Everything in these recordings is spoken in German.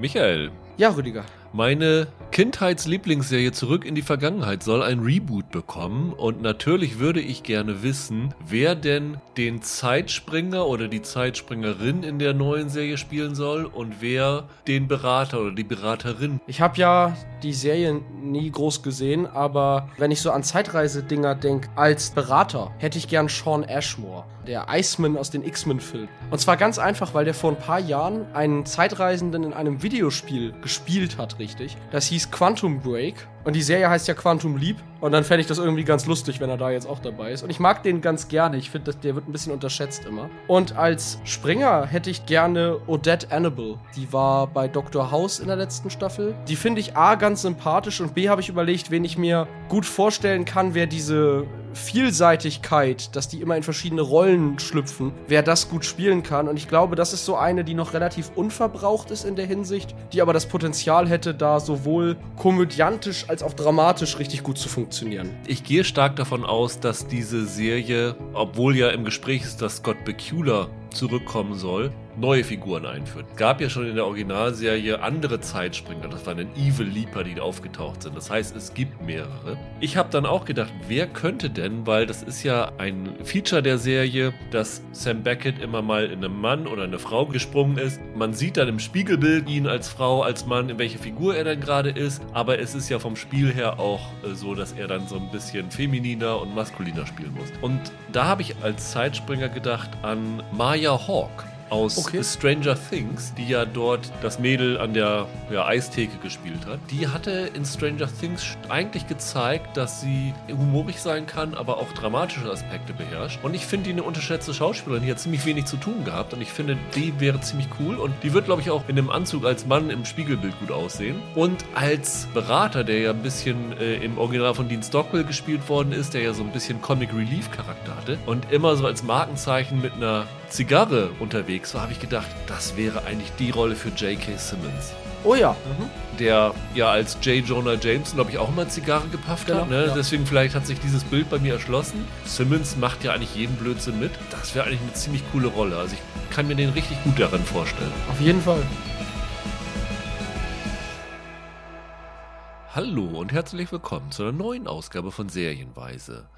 Michael, Ja, Rüdiger. meine Kindheitslieblingsserie Zurück in die Vergangenheit soll ein Reboot bekommen und natürlich würde ich gerne wissen, wer denn den Zeitspringer oder die Zeitspringerin in der neuen Serie spielen soll und wer den Berater oder die Beraterin. Ich habe ja die Serie nie groß gesehen, aber wenn ich so an Zeitreisedinger denke, als Berater hätte ich gern Sean Ashmore, der Iceman aus den X-Men-Filmen. Und zwar ganz einfach, weil der vor ein paar Jahren einen Zeitreisenden in einem Videospiel gespielt hat, richtig. Das hieß Quantum Break. Und die Serie heißt ja Quantum Leap. Und dann fände ich das irgendwie ganz lustig, wenn er da jetzt auch dabei ist. Und ich mag den ganz gerne. Ich finde, der wird ein bisschen unterschätzt immer. Und als Springer hätte ich gerne Odette Annable. Die war bei Dr. House in der letzten Staffel. Die finde ich A ganz sympathisch und B habe ich überlegt, wen ich mir gut vorstellen kann, wer diese Vielseitigkeit, dass die immer in verschiedene Rollen schlüpfen, wer das gut spielen kann. Und ich glaube, das ist so eine, die noch relativ unverbraucht ist in der Hinsicht, die aber das Potenzial hätte, da sowohl komödiantisch als auch dramatisch richtig gut zu funktionieren. Ich gehe stark davon aus, dass diese Serie, obwohl ja im Gespräch ist, dass Scott Bakula zurückkommen soll, neue Figuren einführt. Es gab ja schon in der Originalserie andere Zeitspringer, das waren dann Evil Leaper, die aufgetaucht sind. Das heißt, es gibt mehrere. Ich habe dann auch gedacht, wer könnte denn, weil das ist ja ein Feature der Serie, dass Sam Beckett immer mal in einem Mann oder eine Frau gesprungen ist. Man sieht dann im Spiegelbild ihn als Frau, als Mann, in welche Figur er dann gerade ist, aber es ist ja vom Spiel her auch äh, so, dass er dann so ein bisschen femininer und maskuliner spielen muss. Und da habe ich als Zeitspringer gedacht an Maya Hawke aus Okay. Stranger Things, die ja dort das Mädel an der ja, Eistheke gespielt hat. Die hatte in Stranger Things eigentlich gezeigt, dass sie humorig sein kann, aber auch dramatische Aspekte beherrscht. Und ich finde die eine unterschätzte Schauspielerin. Die hat ziemlich wenig zu tun gehabt und ich finde, die wäre ziemlich cool. Und die wird, glaube ich, auch in dem Anzug als Mann im Spiegelbild gut aussehen. Und als Berater, der ja ein bisschen äh, im Original von Dean Stockwell gespielt worden ist, der ja so ein bisschen Comic Relief Charakter hatte und immer so als Markenzeichen mit einer Zigarre unterwegs war, habe ich gedacht, das wäre eigentlich die Rolle für J.K. Simmons. Oh ja. Der ja als J. Jonah Jameson, glaube ich, auch immer Zigarre gepafft Genau, hat. Ne? ja. Deswegen vielleicht hat sich dieses Bild bei mir erschlossen. Simmons macht ja eigentlich jeden Blödsinn mit. Das wäre eigentlich eine ziemlich coole Rolle. Also ich kann mir den richtig gut darin vorstellen. Auf jeden Fall. Hallo und herzlich willkommen zu einer neuen Ausgabe von Serienweise.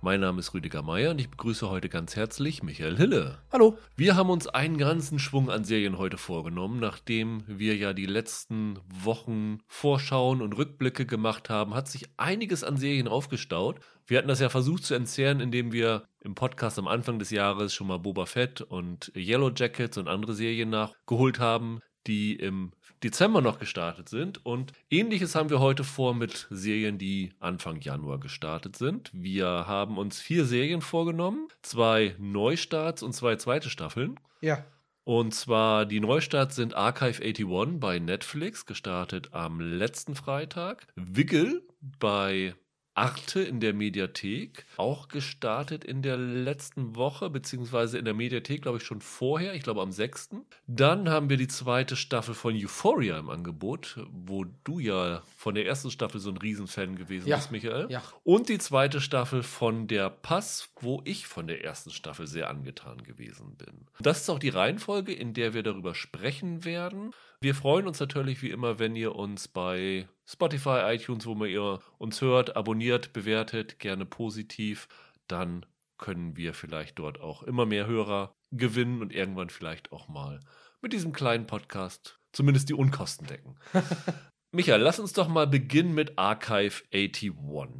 Mein Name ist Rüdiger Meier und ich begrüße heute ganz herzlich Michael Hille. Hallo. Wir haben uns einen ganzen Schwung an Serien heute vorgenommen, nachdem wir ja die letzten Wochen Vorschauen und Rückblicke gemacht haben, hat sich einiges an Serien aufgestaut. Wir hatten das ja versucht zu entzerren, indem wir im Podcast am Anfang des Jahres schon mal Boba Fett und Yellow Jackets und andere Serien nachgeholt haben, die im Dezember noch gestartet sind. Und ähnliches haben wir heute vor mit Serien, die Anfang Januar gestartet sind. Wir haben uns vier Serien vorgenommen, zwei Neustarts und zwei zweite Staffeln. Ja. Und zwar die Neustarts sind Archive 81 bei Netflix, gestartet am letzten Freitag. Wiggle bei Arte in der Mediathek, auch gestartet in der letzten Woche, beziehungsweise in der Mediathek, glaube ich, schon vorher, ich glaube am 6. Dann haben wir die zweite Staffel von Euphoria im Angebot, wo du ja von der ersten Staffel so ein Riesenfan gewesen Ja, bist, Michael. ja. Und die zweite Staffel von der Pass, wo ich von der ersten Staffel sehr angetan gewesen bin. Das ist auch die Reihenfolge, in der wir darüber sprechen werden. Wir freuen uns natürlich wie immer, wenn ihr uns bei Spotify, iTunes, wo man ihr uns hört, abonniert, bewertet, gerne positiv. Dann können wir vielleicht dort auch immer mehr Hörer gewinnen und irgendwann vielleicht auch mal mit diesem kleinen Podcast zumindest die Unkosten decken. Michael, lass uns doch mal beginnen mit Archive 81.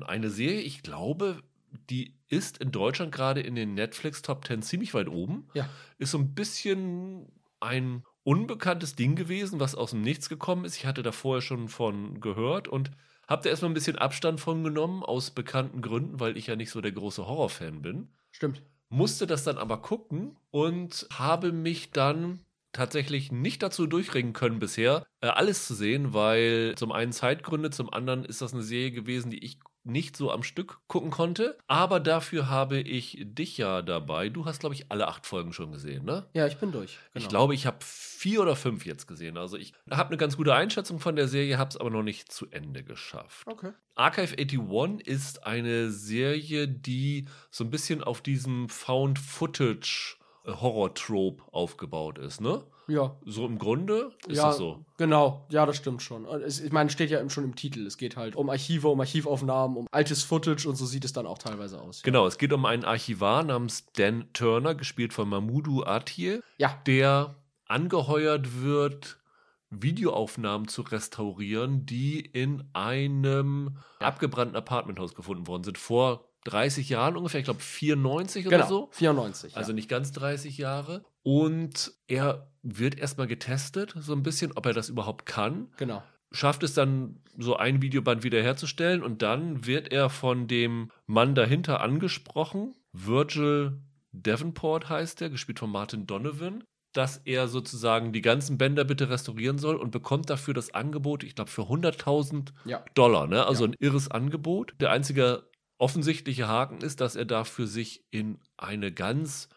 Eine Serie, ich glaube, die ist in Deutschland gerade in den Netflix Top 10 ziemlich weit oben. Ja. Ist so ein bisschen ein unbekanntes Ding gewesen, was aus dem Nichts gekommen ist. Ich hatte da vorher schon von gehört und habe da erstmal ein bisschen Abstand von genommen, aus bekannten Gründen, weil ich ja nicht so der große Horrorfan bin Stimmt. musste das dann aber gucken und habe mich dann tatsächlich nicht dazu durchringen können bisher, äh, alles zu sehen, weil zum einen Zeitgründe, zum anderen ist das eine Serie gewesen, die ich nicht so am Stück gucken konnte. Aber dafür habe ich dich ja dabei. Du hast, glaube ich, alle acht Folgen schon gesehen, ne? Ja, ich bin durch. Genau. Ich glaube, ich habe vier oder fünf jetzt gesehen. Also ich habe eine ganz gute Einschätzung von der Serie, habe es aber noch nicht zu Ende geschafft. Okay. Archive 81 ist eine Serie, die so ein bisschen auf diesem Found Footage Horror-Trope aufgebaut ist, ne? Ja. So im Grunde ist ja, das so. genau. Ja, das stimmt schon. Es, ich meine, steht ja schon im Titel. Es geht halt um Archive, um Archivaufnahmen, um altes Footage und so sieht es dann auch teilweise aus. Genau, es geht um einen Archivar namens Dan Turner, gespielt von Mahmoudou Atie, Ja, der angeheuert wird, Videoaufnahmen zu restaurieren, die in einem abgebrannten Apartmenthaus gefunden worden sind. Vor 30 Jahren ungefähr, ich glaube 94 oder genau. so. 94. Also ja. nicht ganz 30 Jahre. Und er wird erstmal getestet, so ein bisschen, ob er das überhaupt kann. Genau. Schafft es dann, so ein Videoband wiederherzustellen. Und dann wird er von dem Mann dahinter angesprochen. Virgil Davenport heißt er, gespielt von Martin Donovan. Dass er sozusagen die ganzen Bänder bitte restaurieren soll und bekommt dafür das Angebot, ich glaube, für 100.000 Ja. Dollar. Ne? Also Ja. ein irres Angebot. Der einzige offensichtliche Haken ist, dass er dafür sich in eine ganz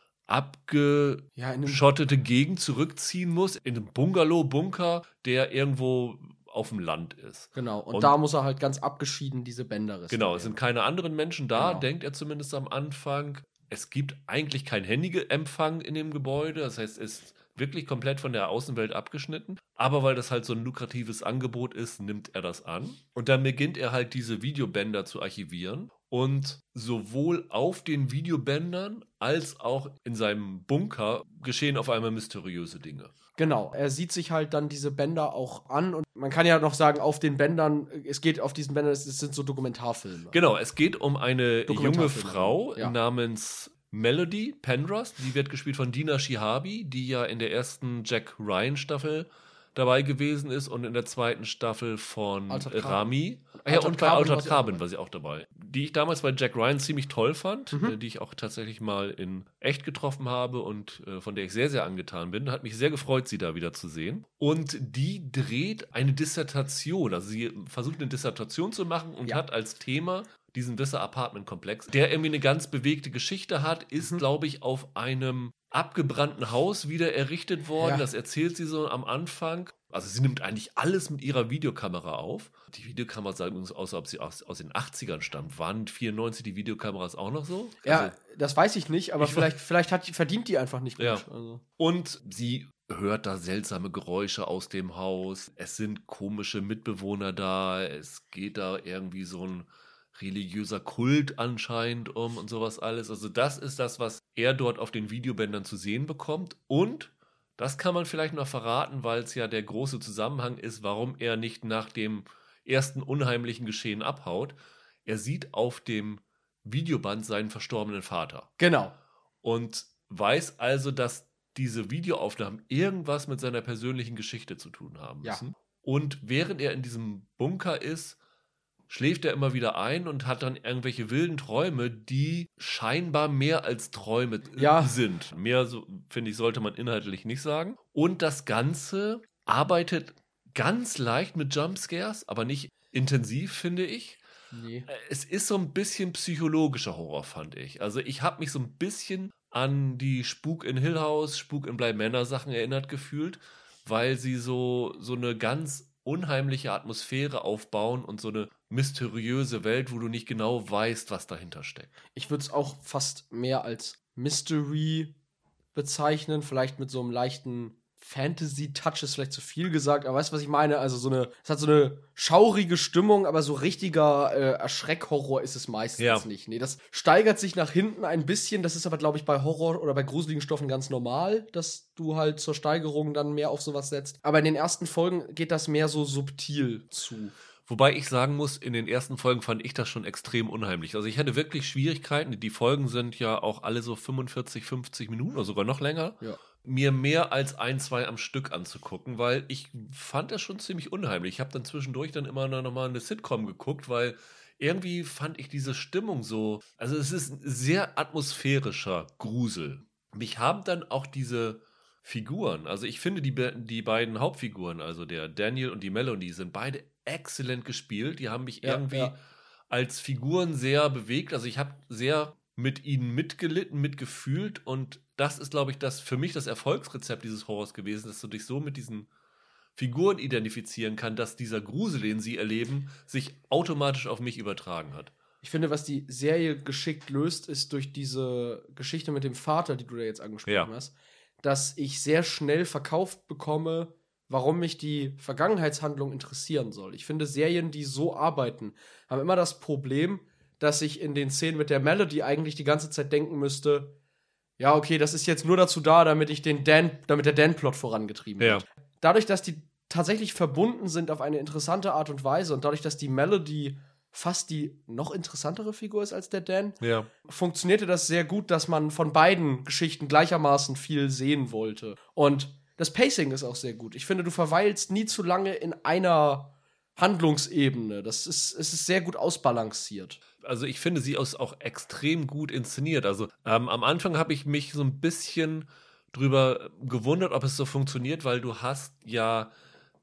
Ja, abgeschottete Gegend zurückziehen muss, in einem Bungalow-Bunker, der irgendwo auf dem Land ist. genau. Und, Und- da muss er halt ganz abgeschieden diese Bänder restaurieren. Genau, es sind keine anderen Menschen da, Genau. denkt er zumindest am Anfang. Es gibt eigentlich keinen Handyempfang in dem Gebäude, das heißt, es ist wirklich komplett von der Außenwelt abgeschnitten. Aber weil das halt so ein lukratives Angebot ist, nimmt er das an. Und dann beginnt er halt diese Videobänder zu archivieren. Und sowohl auf den Videobändern als auch in seinem Bunker geschehen auf einmal mysteriöse Dinge. Genau, er sieht sich halt dann diese Bänder auch an und man kann ja noch sagen, auf den Bändern, es geht auf diesen Bändern, es sind so Dokumentarfilme. Genau, es geht um eine junge Frau ja. namens Melody Penrose. Die wird gespielt von Dina Shihabi, die ja in der ersten Jack Ryan Staffel dabei gewesen ist und in der zweiten Staffel von Altered äh. Rami. Ah ja, Altered und bei Carbon Altered war sie auch Carbon dabei. war sie auch dabei. Die ich damals bei Jack Ryan ziemlich toll fand, Mhm. äh, die ich auch tatsächlich mal in echt getroffen habe und äh, von der ich sehr, sehr angetan bin. Hat mich sehr gefreut, sie da wieder zu sehen. Und die dreht eine Dissertation, also sie versucht eine Dissertation zu machen und Ja. hat als Thema diesen Wisser Apartment-Komplex, der irgendwie eine ganz bewegte Geschichte hat, ist, Mhm. glaube ich, auf einem abgebrannten Haus wieder errichtet worden. Ja. Das erzählt sie so am Anfang. Also sie nimmt eigentlich alles mit ihrer Videokamera auf. Die Videokamera sah übrigens aus, ob sie aus, aus den 80ern stammt. Waren 94 die Videokameras auch noch so? Ja, Also, das weiß ich nicht, aber Ich- vielleicht, vielleicht hat, die- verdient die einfach nicht gut. Ja. Also. und sie hört da seltsame Geräusche aus dem Haus. Es sind komische Mitbewohner da. Es geht da irgendwie so ein religiöser Kult anscheinend um und sowas alles. Also das ist das, was er dort auf den Videobändern zu sehen bekommt. Und das kann man vielleicht noch verraten, weil es ja der große Zusammenhang ist, warum er nicht nach dem ersten unheimlichen Geschehen abhaut. Er sieht auf dem Videoband seinen verstorbenen Vater Genau. und weiß also, dass diese Videoaufnahmen irgendwas mit seiner persönlichen Geschichte zu tun haben Ja. müssen. Und während er in diesem Bunker ist, schläft er immer wieder ein und hat dann irgendwelche wilden Träume, die scheinbar mehr als Träume Ja. sind. Mehr, so, finde ich, sollte man inhaltlich nicht sagen. Und das Ganze arbeitet ganz leicht mit Jumpscares, aber nicht intensiv, finde ich. Nee. Äh, Es ist so ein bisschen psychologischer Horror, fand ich. Also ich habe mich so ein bisschen an die Spuk in Hill House, Spuk in Bly Manor Sachen erinnert gefühlt, weil sie so, so eine ganz unheimliche Atmosphäre aufbauen und so eine mysteriöse Welt, wo du nicht genau weißt, was dahinter steckt. Ich würde es auch fast mehr als Mystery bezeichnen, vielleicht mit so einem leichten Fantasy-Touch ist vielleicht zu viel gesagt, aber weißt du, was ich meine? Also so eine, es hat so eine schaurige Stimmung, aber so richtiger äh, Erschreckhorror ist es meistens Ja. nicht. Nee, das steigert sich nach hinten ein bisschen. Das ist aber, glaube ich, bei Horror oder bei gruseligen Stoffen ganz normal, dass du halt zur Steigerung dann mehr auf sowas setzt. Aber in den ersten Folgen geht das mehr so subtil zu. Wobei ich sagen muss, in den ersten Folgen fand ich das schon extrem unheimlich. Also ich hatte wirklich Schwierigkeiten. Die Folgen sind ja auch alle so 45, 50 Minuten oder sogar noch länger. Ja. Mir mehr als ein, zwei am Stück anzugucken, weil ich fand das schon ziemlich unheimlich. Ich habe dann zwischendurch dann immer noch mal eine Sitcom geguckt, weil irgendwie fand ich diese Stimmung so. Also es ist ein sehr atmosphärischer Grusel. Mich haben dann auch diese Figuren, also ich finde die, die beiden Hauptfiguren, also der Daniel und die Melody, sind beide exzellent gespielt. Die haben mich Ja, irgendwie ja. als Figuren sehr bewegt. Also ich habe sehr mit ihnen mitgelitten, mitgefühlt und das ist, glaube ich, das für mich das Erfolgsrezept dieses Horrors gewesen, dass du dich so mit diesen Figuren identifizieren kann, dass dieser Grusel, den sie erleben, sich automatisch auf mich übertragen hat. Ich finde, was die Serie geschickt löst, ist durch diese Geschichte mit dem Vater, die du da jetzt angesprochen Ja. hast, dass ich sehr schnell verkauft bekomme, warum mich die Vergangenheitshandlung interessieren soll. Ich finde, Serien, die so arbeiten, haben immer das Problem, dass ich in den Szenen mit der Melody eigentlich die ganze Zeit denken müsste, ja, okay, das ist jetzt nur dazu da, damit ich den Dan, damit der Dan-Plot vorangetrieben Ja. wird. Dadurch, dass die tatsächlich verbunden sind auf eine interessante Art und Weise und dadurch, dass die Melody fast die noch interessantere Figur ist als der Dan, Ja. funktionierte das sehr gut, dass man von beiden Geschichten gleichermaßen viel sehen wollte. Und das Pacing ist auch sehr gut. Ich finde, du verweilst nie zu lange in einer Handlungsebene. Das ist, es ist sehr gut ausbalanciert. Also ich finde sie ist auch extrem gut inszeniert. Also ähm, am Anfang habe ich mich so ein bisschen drüber gewundert, ob es so funktioniert, weil du hast ja,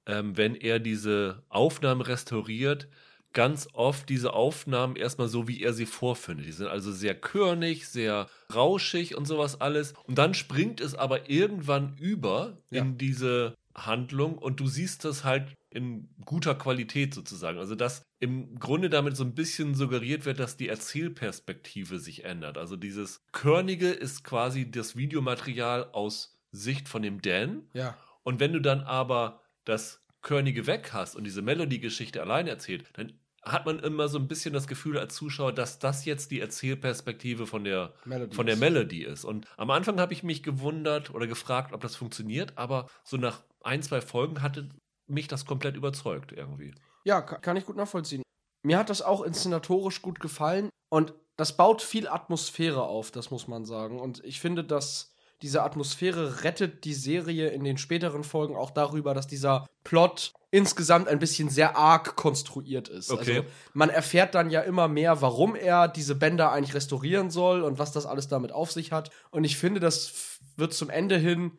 ähm, wenn er diese Aufnahmen restauriert, ganz oft diese Aufnahmen erstmal so, wie er sie vorfindet. Die sind also sehr körnig, sehr rauschig und sowas alles. Und dann springt es aber irgendwann über Ja. in diese Handlung und du siehst das halt in guter Qualität sozusagen. Also dass im Grunde damit so ein bisschen suggeriert wird, dass die Erzählperspektive sich ändert. Also dieses Körnige ist quasi das Videomaterial aus Sicht von dem Dan. Ja. Und wenn du dann aber das Körnige weg hast und diese Melody-Geschichte allein erzählt, dann hat man immer so ein bisschen das Gefühl als Zuschauer, dass das jetzt die Erzählperspektive von der, Melody von der ist. Melody ist. Und am Anfang habe ich mich gewundert oder gefragt, ob das funktioniert, aber so nach ein, zwei Folgen hatte mich das komplett überzeugt irgendwie. Ja, ka- kann ich gut nachvollziehen. Mir hat das auch inszenatorisch gut gefallen und das baut viel Atmosphäre auf, das muss man sagen. Und ich finde, dass diese Atmosphäre rettet die Serie in den späteren Folgen auch darüber, dass dieser Plot insgesamt ein bisschen sehr arg konstruiert ist. Okay. Also man erfährt dann ja immer mehr, warum er diese Bänder eigentlich restaurieren soll und was das alles damit auf sich hat. Und ich finde, das wird zum Ende hin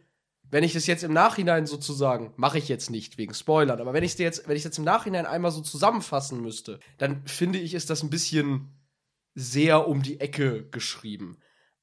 wenn ich das jetzt im Nachhinein sozusagen, mache ich jetzt nicht wegen Spoilern, aber wenn ich jetzt, wenn ich jetzt im Nachhinein einmal so zusammenfassen müsste, dann finde ich, ist das ein bisschen sehr um die Ecke geschrieben.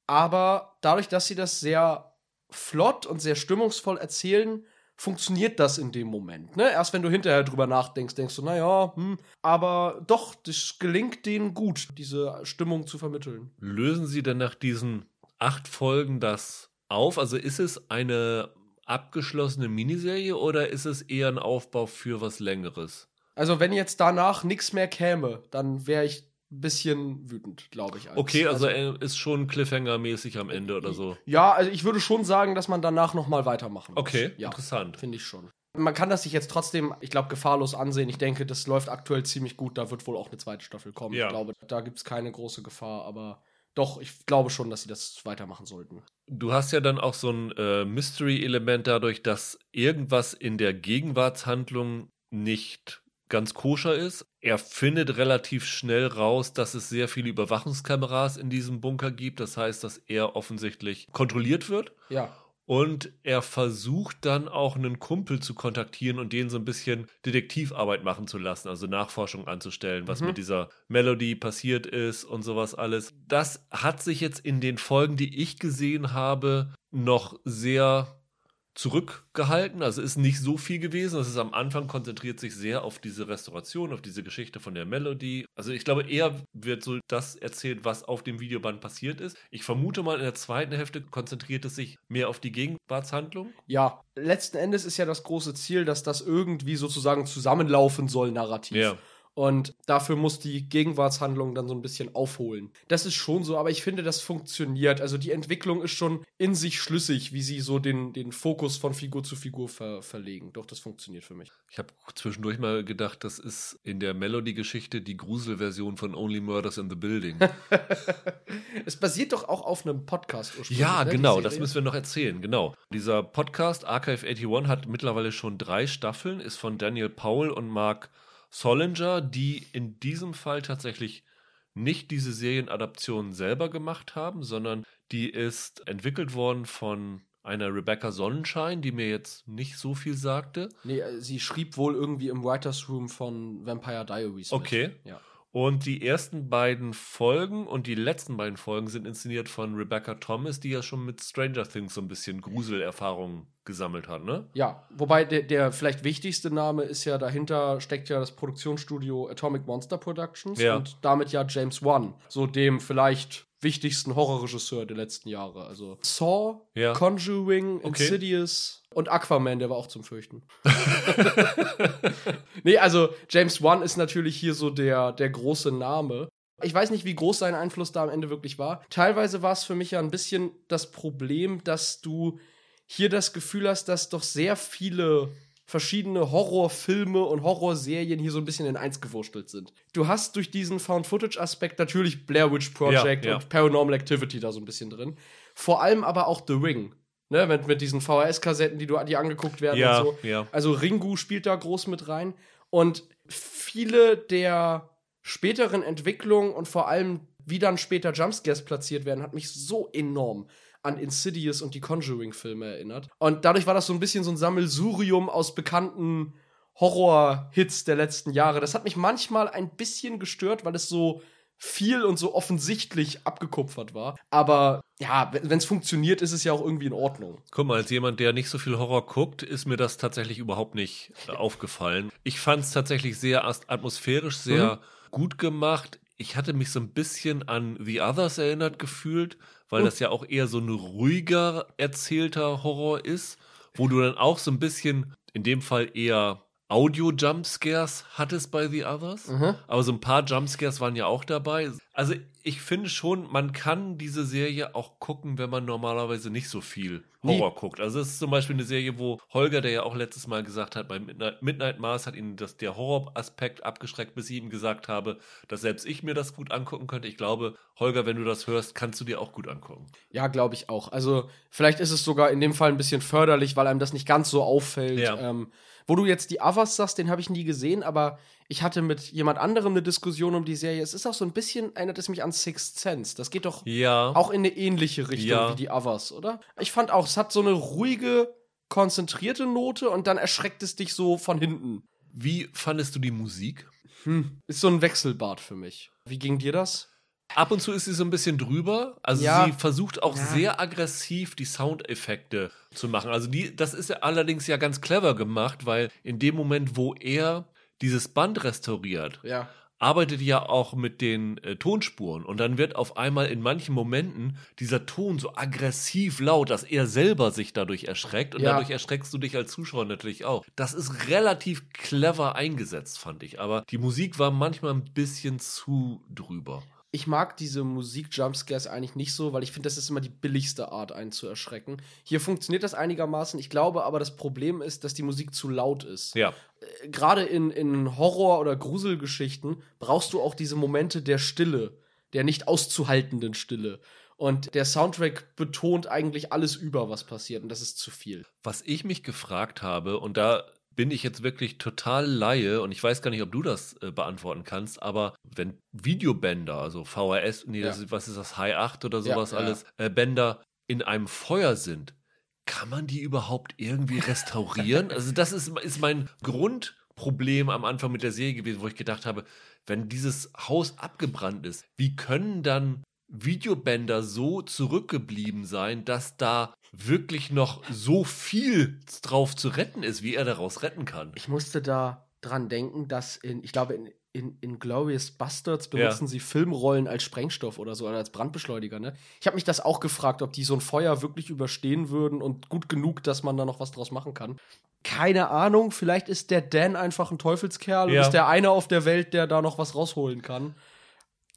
Aber dadurch, dass sie das sehr flott und sehr stimmungsvoll erzählen, funktioniert das in dem Moment. Ne? Erst wenn du hinterher drüber nachdenkst, denkst du, naja, hm, aber doch, das gelingt denen gut, diese Stimmung zu vermitteln. Lösen Sie denn nach diesen acht Folgen das auf? Also ist es eine abgeschlossene Miniserie oder ist es eher ein Aufbau für was Längeres? Also, wenn jetzt danach nichts mehr käme, dann wäre ich bisschen wütend, glaube ich. als- Okay, also er ist schon Cliffhanger-mäßig am Ende oder so. Ja, also ich würde schon sagen, dass man danach noch mal weitermachen muss. Okay, ja, interessant. finde ich schon. Man kann das sich jetzt trotzdem, ich glaube, gefahrlos ansehen. Ich denke, das läuft aktuell ziemlich gut. Da wird wohl auch eine zweite Staffel kommen. Ja. Ich glaube, da gibt es keine große Gefahr. Aber doch, ich glaube schon, dass sie das weitermachen sollten. Du hast ja dann auch so ein äh, Mystery-Element dadurch, dass irgendwas in der Gegenwartshandlung nicht ganz koscher ist. Er findet relativ schnell raus, dass es sehr viele Überwachungskameras in diesem Bunker gibt. Das heißt, dass er offensichtlich kontrolliert wird. Ja. Und er versucht dann auch einen Kumpel zu kontaktieren und den so ein bisschen Detektivarbeit machen zu lassen, also Nachforschung anzustellen, was Mhm. mit dieser Melody passiert ist und sowas alles. Das hat sich jetzt in den Folgen, die ich gesehen habe, noch sehr zurückgehalten. Also ist nicht so viel gewesen. Das ist am Anfang konzentriert sich sehr auf diese Restauration, auf diese Geschichte von der Melody. Also ich glaube, eher wird so das erzählt, was auf dem Videoband passiert ist. Ich vermute mal, in der zweiten Hälfte konzentriert es sich mehr auf die Gegenwartshandlung. Ja, letzten Endes ist ja das große Ziel, dass das irgendwie sozusagen zusammenlaufen soll, narrativ. Ja. Und dafür muss die Gegenwartshandlung dann so ein bisschen aufholen. Das ist schon so, aber ich finde, das funktioniert. Also die Entwicklung ist schon in sich schlüssig, wie sie so den, den Fokus von Figur zu Figur ver verlegen. Doch, das funktioniert für mich. Ich habe zwischendurch mal gedacht, das ist in der Melody-Geschichte die Gruselversion von Only Murders in the Building. es basiert doch auch auf einem Podcast ursprünglich. Ja, ne, genau, das müssen wir noch erzählen, genau. Dieser Podcast Archive 81 hat mittlerweile schon drei Staffeln, ist von Daniel Powell und Mark Solinger, die in diesem Fall tatsächlich nicht diese Serienadaption selber gemacht haben, sondern die ist entwickelt worden von einer Rebecca Sonnenschein, die mir jetzt nicht so viel sagte. Nee, äh, sie schrieb wohl irgendwie im Writers Room von Vampire Diaries. mit. Okay. Ja. Und die ersten beiden Folgen und die letzten beiden Folgen sind inszeniert von Rebecca Thomas, die ja schon mit Stranger Things so ein bisschen Gruselerfahrungen gesammelt hat, ne? Ja, wobei der, der vielleicht wichtigste Name ist ja, dahinter steckt ja das Produktionsstudio Atomic Monster Productions Ja. und damit ja James Wan, so dem vielleicht wichtigsten Horrorregisseur der letzten Jahre. Also Saw, Ja. Conjuring, Okay. Insidious und Aquaman, der war auch zum Fürchten. nee, also James Wan ist natürlich hier so der, der große Name. Ich weiß nicht, wie groß sein Einfluss da am Ende wirklich war. Teilweise war es für mich ja ein bisschen das Problem, dass du hier das Gefühl hast, dass doch sehr viele verschiedene Horrorfilme und Horrorserien hier so ein bisschen in eins gewurstelt sind. Du hast durch diesen Found-Footage-Aspekt natürlich Blair Witch Project Ja, ja. und Paranormal Activity da so ein bisschen drin. Vor allem aber auch The Ring. Ne, mit, mit diesen VHS-Kassetten, die du die angeguckt werden Ja, und so. ja. Also Ringu spielt da groß mit rein. Und viele der späteren Entwicklungen und vor allem, wie dann später Jumpscares platziert werden, hat mich so enorm an Insidious und die Conjuring-Filme erinnert. Und dadurch war das so ein bisschen so ein Sammelsurium aus bekannten Horror-Hits der letzten Jahre. Das hat mich manchmal ein bisschen gestört, weil es so viel und so offensichtlich abgekupfert war. Aber ja, wenn es funktioniert, ist es ja auch irgendwie in Ordnung. Guck mal, als jemand, der nicht so viel Horror guckt, ist mir das tatsächlich überhaupt nicht äh, aufgefallen. Ich fand es tatsächlich sehr atmosphärisch, sehr Mhm. gut gemacht. Ich hatte mich so ein bisschen an The Others erinnert gefühlt, weil das ja auch eher so ein ruhiger erzählter Horror ist, wo du dann auch so ein bisschen, in dem Fall eher Audio-Jumpscares hattest bei The Others. Mhm. Aber so ein paar Jumpscares waren ja auch dabei. Also ich finde schon, man kann diese Serie auch gucken, wenn man normalerweise nicht so viel Horror guckt. Also es ist zum Beispiel eine Serie, wo Holger, der ja auch letztes Mal gesagt hat, bei Midnight, Midnight Mars hat ihn das, der Horroraspekt abgeschreckt, bis ich ihm gesagt habe, dass selbst ich mir das gut angucken könnte. Ich glaube, Holger, wenn du das hörst, kannst du dir auch gut angucken. Ja, glaube ich auch. Also vielleicht ist es sogar in dem Fall ein bisschen förderlich, weil einem das nicht ganz so auffällt. Ja. Ähm, wo du jetzt die Others sagst, den habe ich nie gesehen, aber ich hatte mit jemand anderem eine Diskussion um die Serie. Es ist auch so ein bisschen, erinnert es mich an Sixth Sense. Das geht doch Ja. auch in eine ähnliche Richtung Ja. wie die Others, oder? Ich fand auch, es hat so eine ruhige, konzentrierte Note und dann erschreckt es dich so von hinten. Wie fandest du die Musik? Hm. Ist so ein Wechselbad für mich. Wie ging dir das? Ab und zu ist sie so ein bisschen drüber. Also Ja. sie versucht auch Ja. sehr aggressiv die Soundeffekte zu machen. Also die, das ist ja allerdings ja ganz clever gemacht, weil in dem Moment, wo er dieses Band restauriert, Ja. arbeitet ja auch mit den äh, Tonspuren und dann wird auf einmal in manchen Momenten dieser Ton so aggressiv laut, dass er selber sich dadurch erschreckt und Ja. dadurch erschreckst du dich als Zuschauer natürlich auch. Das ist relativ clever eingesetzt, fand ich, aber die Musik war manchmal ein bisschen zu drüber. Ich mag diese Musik-Jumpscares eigentlich nicht so, weil ich finde, das ist immer die billigste Art, einen zu erschrecken. Hier funktioniert das einigermaßen. Ich glaube aber, das Problem ist, dass die Musik zu laut ist. Ja, Äh, Gerade in, in Horror- oder Gruselgeschichten brauchst du auch diese Momente der Stille, der nicht auszuhaltenden Stille. Und der Soundtrack betont eigentlich alles über, was passiert. Und das ist zu viel. Was ich mich gefragt habe, und da bin ich jetzt wirklich total Laie und ich weiß gar nicht, ob du das äh, beantworten kannst, aber wenn Videobänder, also VHS, nee, Ja. ist, was ist das, High 8 oder sowas ja. alles, äh, Bänder in einem Feuer sind, kann man die überhaupt irgendwie restaurieren? also das ist, ist mein Grundproblem am Anfang mit der Serie gewesen, wo ich gedacht habe, wenn dieses Haus abgebrannt ist, wie können dann Videobänder so zurückgeblieben sein, dass da wirklich noch so viel drauf zu retten ist, wie er daraus retten kann. Ich musste da dran denken, dass in, ich glaube, in, in, in Glorious Bastards benutzen sie Filmrollen als Sprengstoff oder so oder als Brandbeschleuniger, ne? Ich habe mich das auch gefragt, ob die so ein Feuer wirklich überstehen würden und gut genug, dass man da noch was draus machen kann. Keine Ahnung, vielleicht ist der Dan einfach ein Teufelskerl Ja. und ist der eine auf der Welt, der da noch was rausholen kann.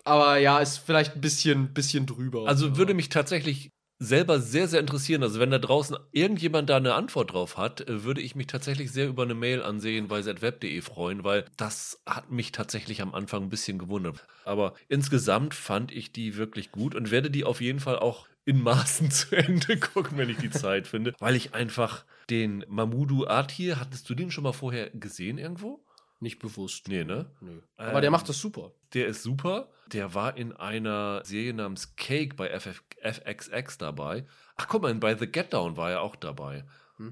Aber ja, ist vielleicht ein bisschen, bisschen drüber. Also würde mich tatsächlich selber sehr, sehr interessieren. Also wenn da draußen irgendjemand da eine Antwort drauf hat, äh, würde ich mich tatsächlich sehr über eine Mail ansehen bei zweb.de freuen, weil das hat mich tatsächlich am Anfang ein bisschen gewundert. Aber insgesamt fand ich die wirklich gut und werde die auf jeden Fall auch in Maßen zu Ende gucken, wenn ich die Zeit finde, weil ich einfach den Mamudu Atir, hattest du den schon mal vorher gesehen irgendwo? Nicht bewusst. Nee, ne? Nö. Ähm, Aber der macht das super. Der ist super. Der war in einer Serie namens Cake bei FF FXX dabei. Ach, guck mal, bei The Get Down war er auch dabei.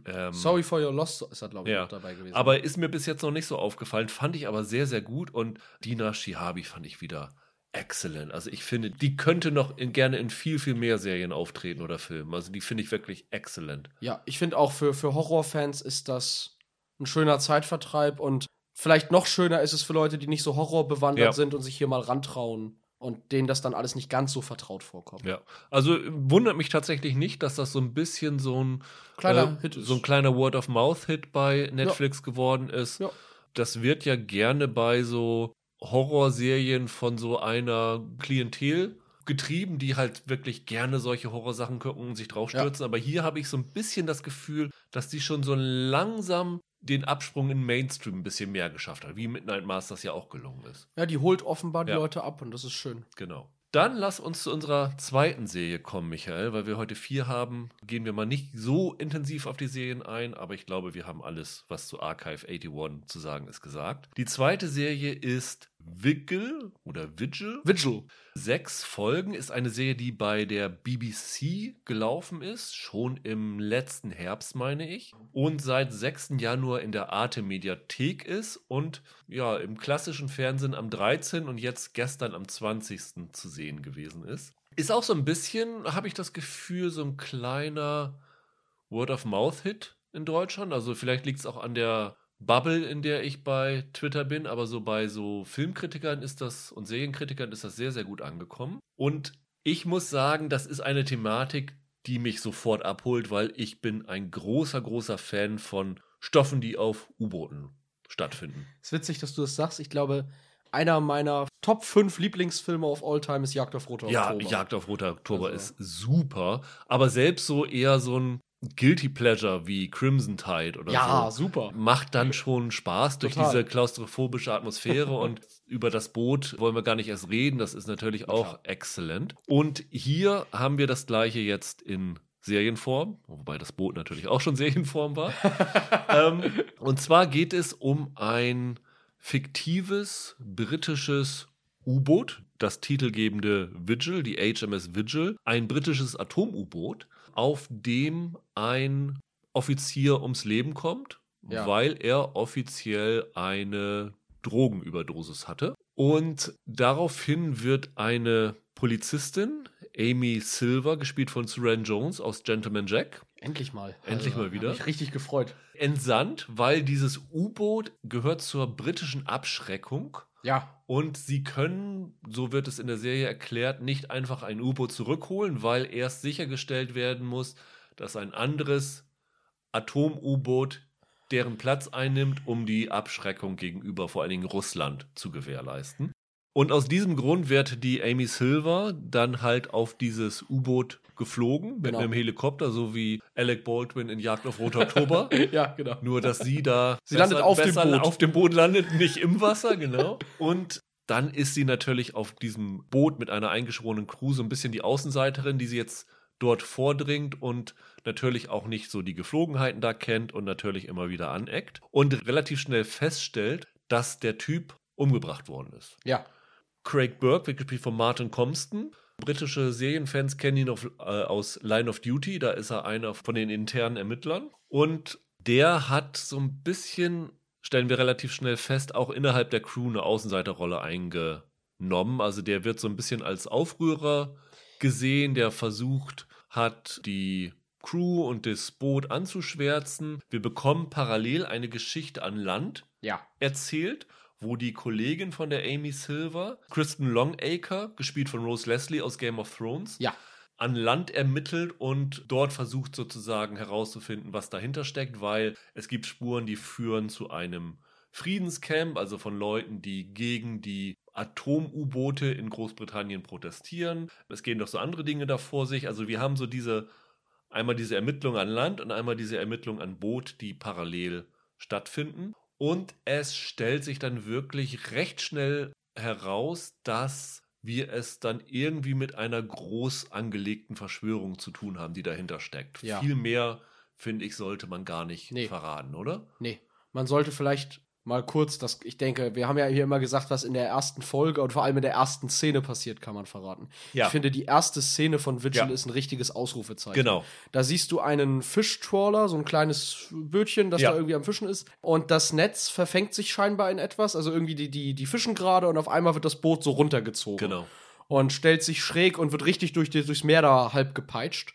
Ähm, Sorry for your loss ist er, glaube ich, Ja, auch dabei gewesen. aber ist mir bis jetzt noch nicht so aufgefallen, fand ich aber sehr, sehr gut und Dina Shihabi fand ich wieder excellent. Also ich finde, die könnte noch in, gerne in viel, viel mehr Serien auftreten oder Filmen. Also die finde ich wirklich excellent. Ja, ich finde auch für, für Horrorfans ist das ein schöner Zeitvertreib und vielleicht noch schöner ist es für Leute, die nicht so horrorbewandert Ja. sind und sich hier mal rantrauen und denen das dann alles nicht ganz so vertraut vorkommt. Ja, also wundert mich tatsächlich nicht, dass das so ein bisschen so ein Kleiner äh, Hit so ein kleiner Word-of-Mouth-Hit bei Netflix geworden ist. Ja. Das wird ja gerne bei so Horrorserien von so einer Klientel getrieben, die halt wirklich gerne solche Horrorsachen gucken und sich draufstürzen. Aber hier habe ich so ein bisschen das Gefühl, dass die schon so langsam den Absprung in Mainstream ein bisschen mehr geschafft hat, wie Midnight Masters ja auch gelungen ist. Ja, die holt offenbar die Ja. Leute ab und das ist schön. Genau. Dann lass uns zu unserer zweiten Serie kommen, Michael, weil wir heute vier haben. Gehen wir mal nicht so intensiv auf die Serien ein, aber ich glaube, wir haben alles, was zu Archive 81 zu sagen ist, gesagt. Die zweite Serie ist Vigil oder Vigil. Vigil. Sechs Folgen ist eine Serie, die bei der BBC gelaufen ist, schon im letzten Herbst, meine ich, und seit 6. Januar in der Arte Mediathek ist und ja, im klassischen Fernsehen am 13. und jetzt gestern am 20. zu sehen gewesen ist. Ist auch so ein bisschen, habe ich das Gefühl, so ein kleiner Word-of-Mouth-Hit in Deutschland. Also vielleicht liegt es auch an der Bubble, in der ich bei Twitter bin, aber so bei so Filmkritikern ist das und Serienkritikern ist das sehr, sehr gut angekommen. Und ich muss sagen, das ist eine Thematik, die mich sofort abholt, weil ich bin ein großer, großer Fan von Stoffen, die auf U-Booten stattfinden. ist witzig, dass du das sagst. Ich glaube, einer meiner Top 5 Lieblingsfilme of all time ist Jagd auf roter Ja, Oktober. Jagd auf Roter Oktober Also- ist super, aber selbst so eher so ein Guilty Pleasure wie Crimson Tide oder Ja, so. super. Macht dann schon Spaß durch Total. diese klaustrophobische Atmosphäre und über das Boot wollen wir gar nicht erst reden. Das ist natürlich auch Total. exzellent. Und hier haben wir das gleiche jetzt in Serienform, wobei das Boot natürlich auch schon Serienform war. ähm, und zwar geht es um ein fiktives britisches U-Boot, das titelgebende Vigil, die HMS Vigil, ein britisches Atom-U-Boot, auf dem ein Offizier ums Leben kommt, Ja. weil er offiziell eine Drogenüberdosis hatte. Und daraufhin wird eine Polizistin, Amy Silver, gespielt von Suran Jones aus Gentleman Jack, Endlich mal. Endlich mal wieder. Hab mich richtig gefreut. entsandt, weil dieses U-Boot gehört zur britischen Abschreckung. Ja, Und sie können, so wird es in der Serie erklärt, nicht einfach ein U-Boot zurückholen, weil erst sichergestellt werden muss, dass ein anderes Atom-U-Boot deren Platz einnimmt, um die Abschreckung gegenüber vor allen Dingen Russland zu gewährleisten. Und aus diesem Grund wird die Amy Silver dann halt auf dieses U-Boot geflogen mit Genau. einem Helikopter, so wie Alec Baldwin in Jagd auf Roter Oktober. ja, genau. Nur, dass sie da Sie landet auf dem Boot. auf dem Boot landet, nicht im Wasser, genau. Und dann ist sie natürlich auf diesem Boot mit einer eingeschworenen Crew so ein bisschen die Außenseiterin, die sie jetzt dort vordringt und natürlich auch nicht so die Geflogenheiten da kennt und natürlich immer wieder aneckt und relativ schnell feststellt, dass der Typ umgebracht worden ist. Ja, Craig Burke wird gespielt von Martin Compston. Britische Serienfans kennen ihn auf, äh, aus Line of Duty. Da ist er einer von den internen Ermittlern. Und der hat so ein bisschen, stellen wir relativ schnell fest, auch innerhalb der Crew eine Außenseiterrolle eingenommen. Also der wird so ein bisschen als Aufrührer gesehen, der versucht hat, die Crew und das Boot anzuschwärzen. Wir bekommen parallel eine Geschichte an Land ja. erzählt, wo die Kollegin von der Amy Silver, Kristen Longacre, gespielt von Rose Leslie aus Game of Thrones, Ja. an Land ermittelt und dort versucht sozusagen herauszufinden, was dahinter steckt, weil es gibt Spuren, die führen zu einem Friedenscamp, also von Leuten, die gegen die Atom-U-Boote in Großbritannien protestieren. Es gehen doch so andere Dinge da vor sich. Also wir haben so diese, einmal diese Ermittlung an Land und einmal diese Ermittlung an Boot, die parallel stattfinden. Und es stellt sich dann wirklich recht schnell heraus, dass wir es dann irgendwie mit einer groß angelegten Verschwörung zu tun haben, die dahinter steckt. Ja. Viel mehr, finde ich, sollte man gar nicht Nee. verraten, oder? Nee. Man sollte vielleicht mal kurz, das, ich denke, wir haben ja hier immer gesagt, was in der ersten Folge und vor allem in der ersten Szene passiert, kann man verraten. Ja. Ich finde, die erste Szene von Vigil Ja. ist ein richtiges Ausrufezeichen. Genau. Da siehst du einen Fischtrawler, so ein kleines Bötchen, das Ja. da irgendwie am Fischen ist. Und das Netz verfängt sich scheinbar in etwas. Also irgendwie die, die, die fischen gerade und auf einmal wird das Boot so runtergezogen. Genau. Und stellt sich schräg und wird richtig durch durchs Meer da halb gepeitscht.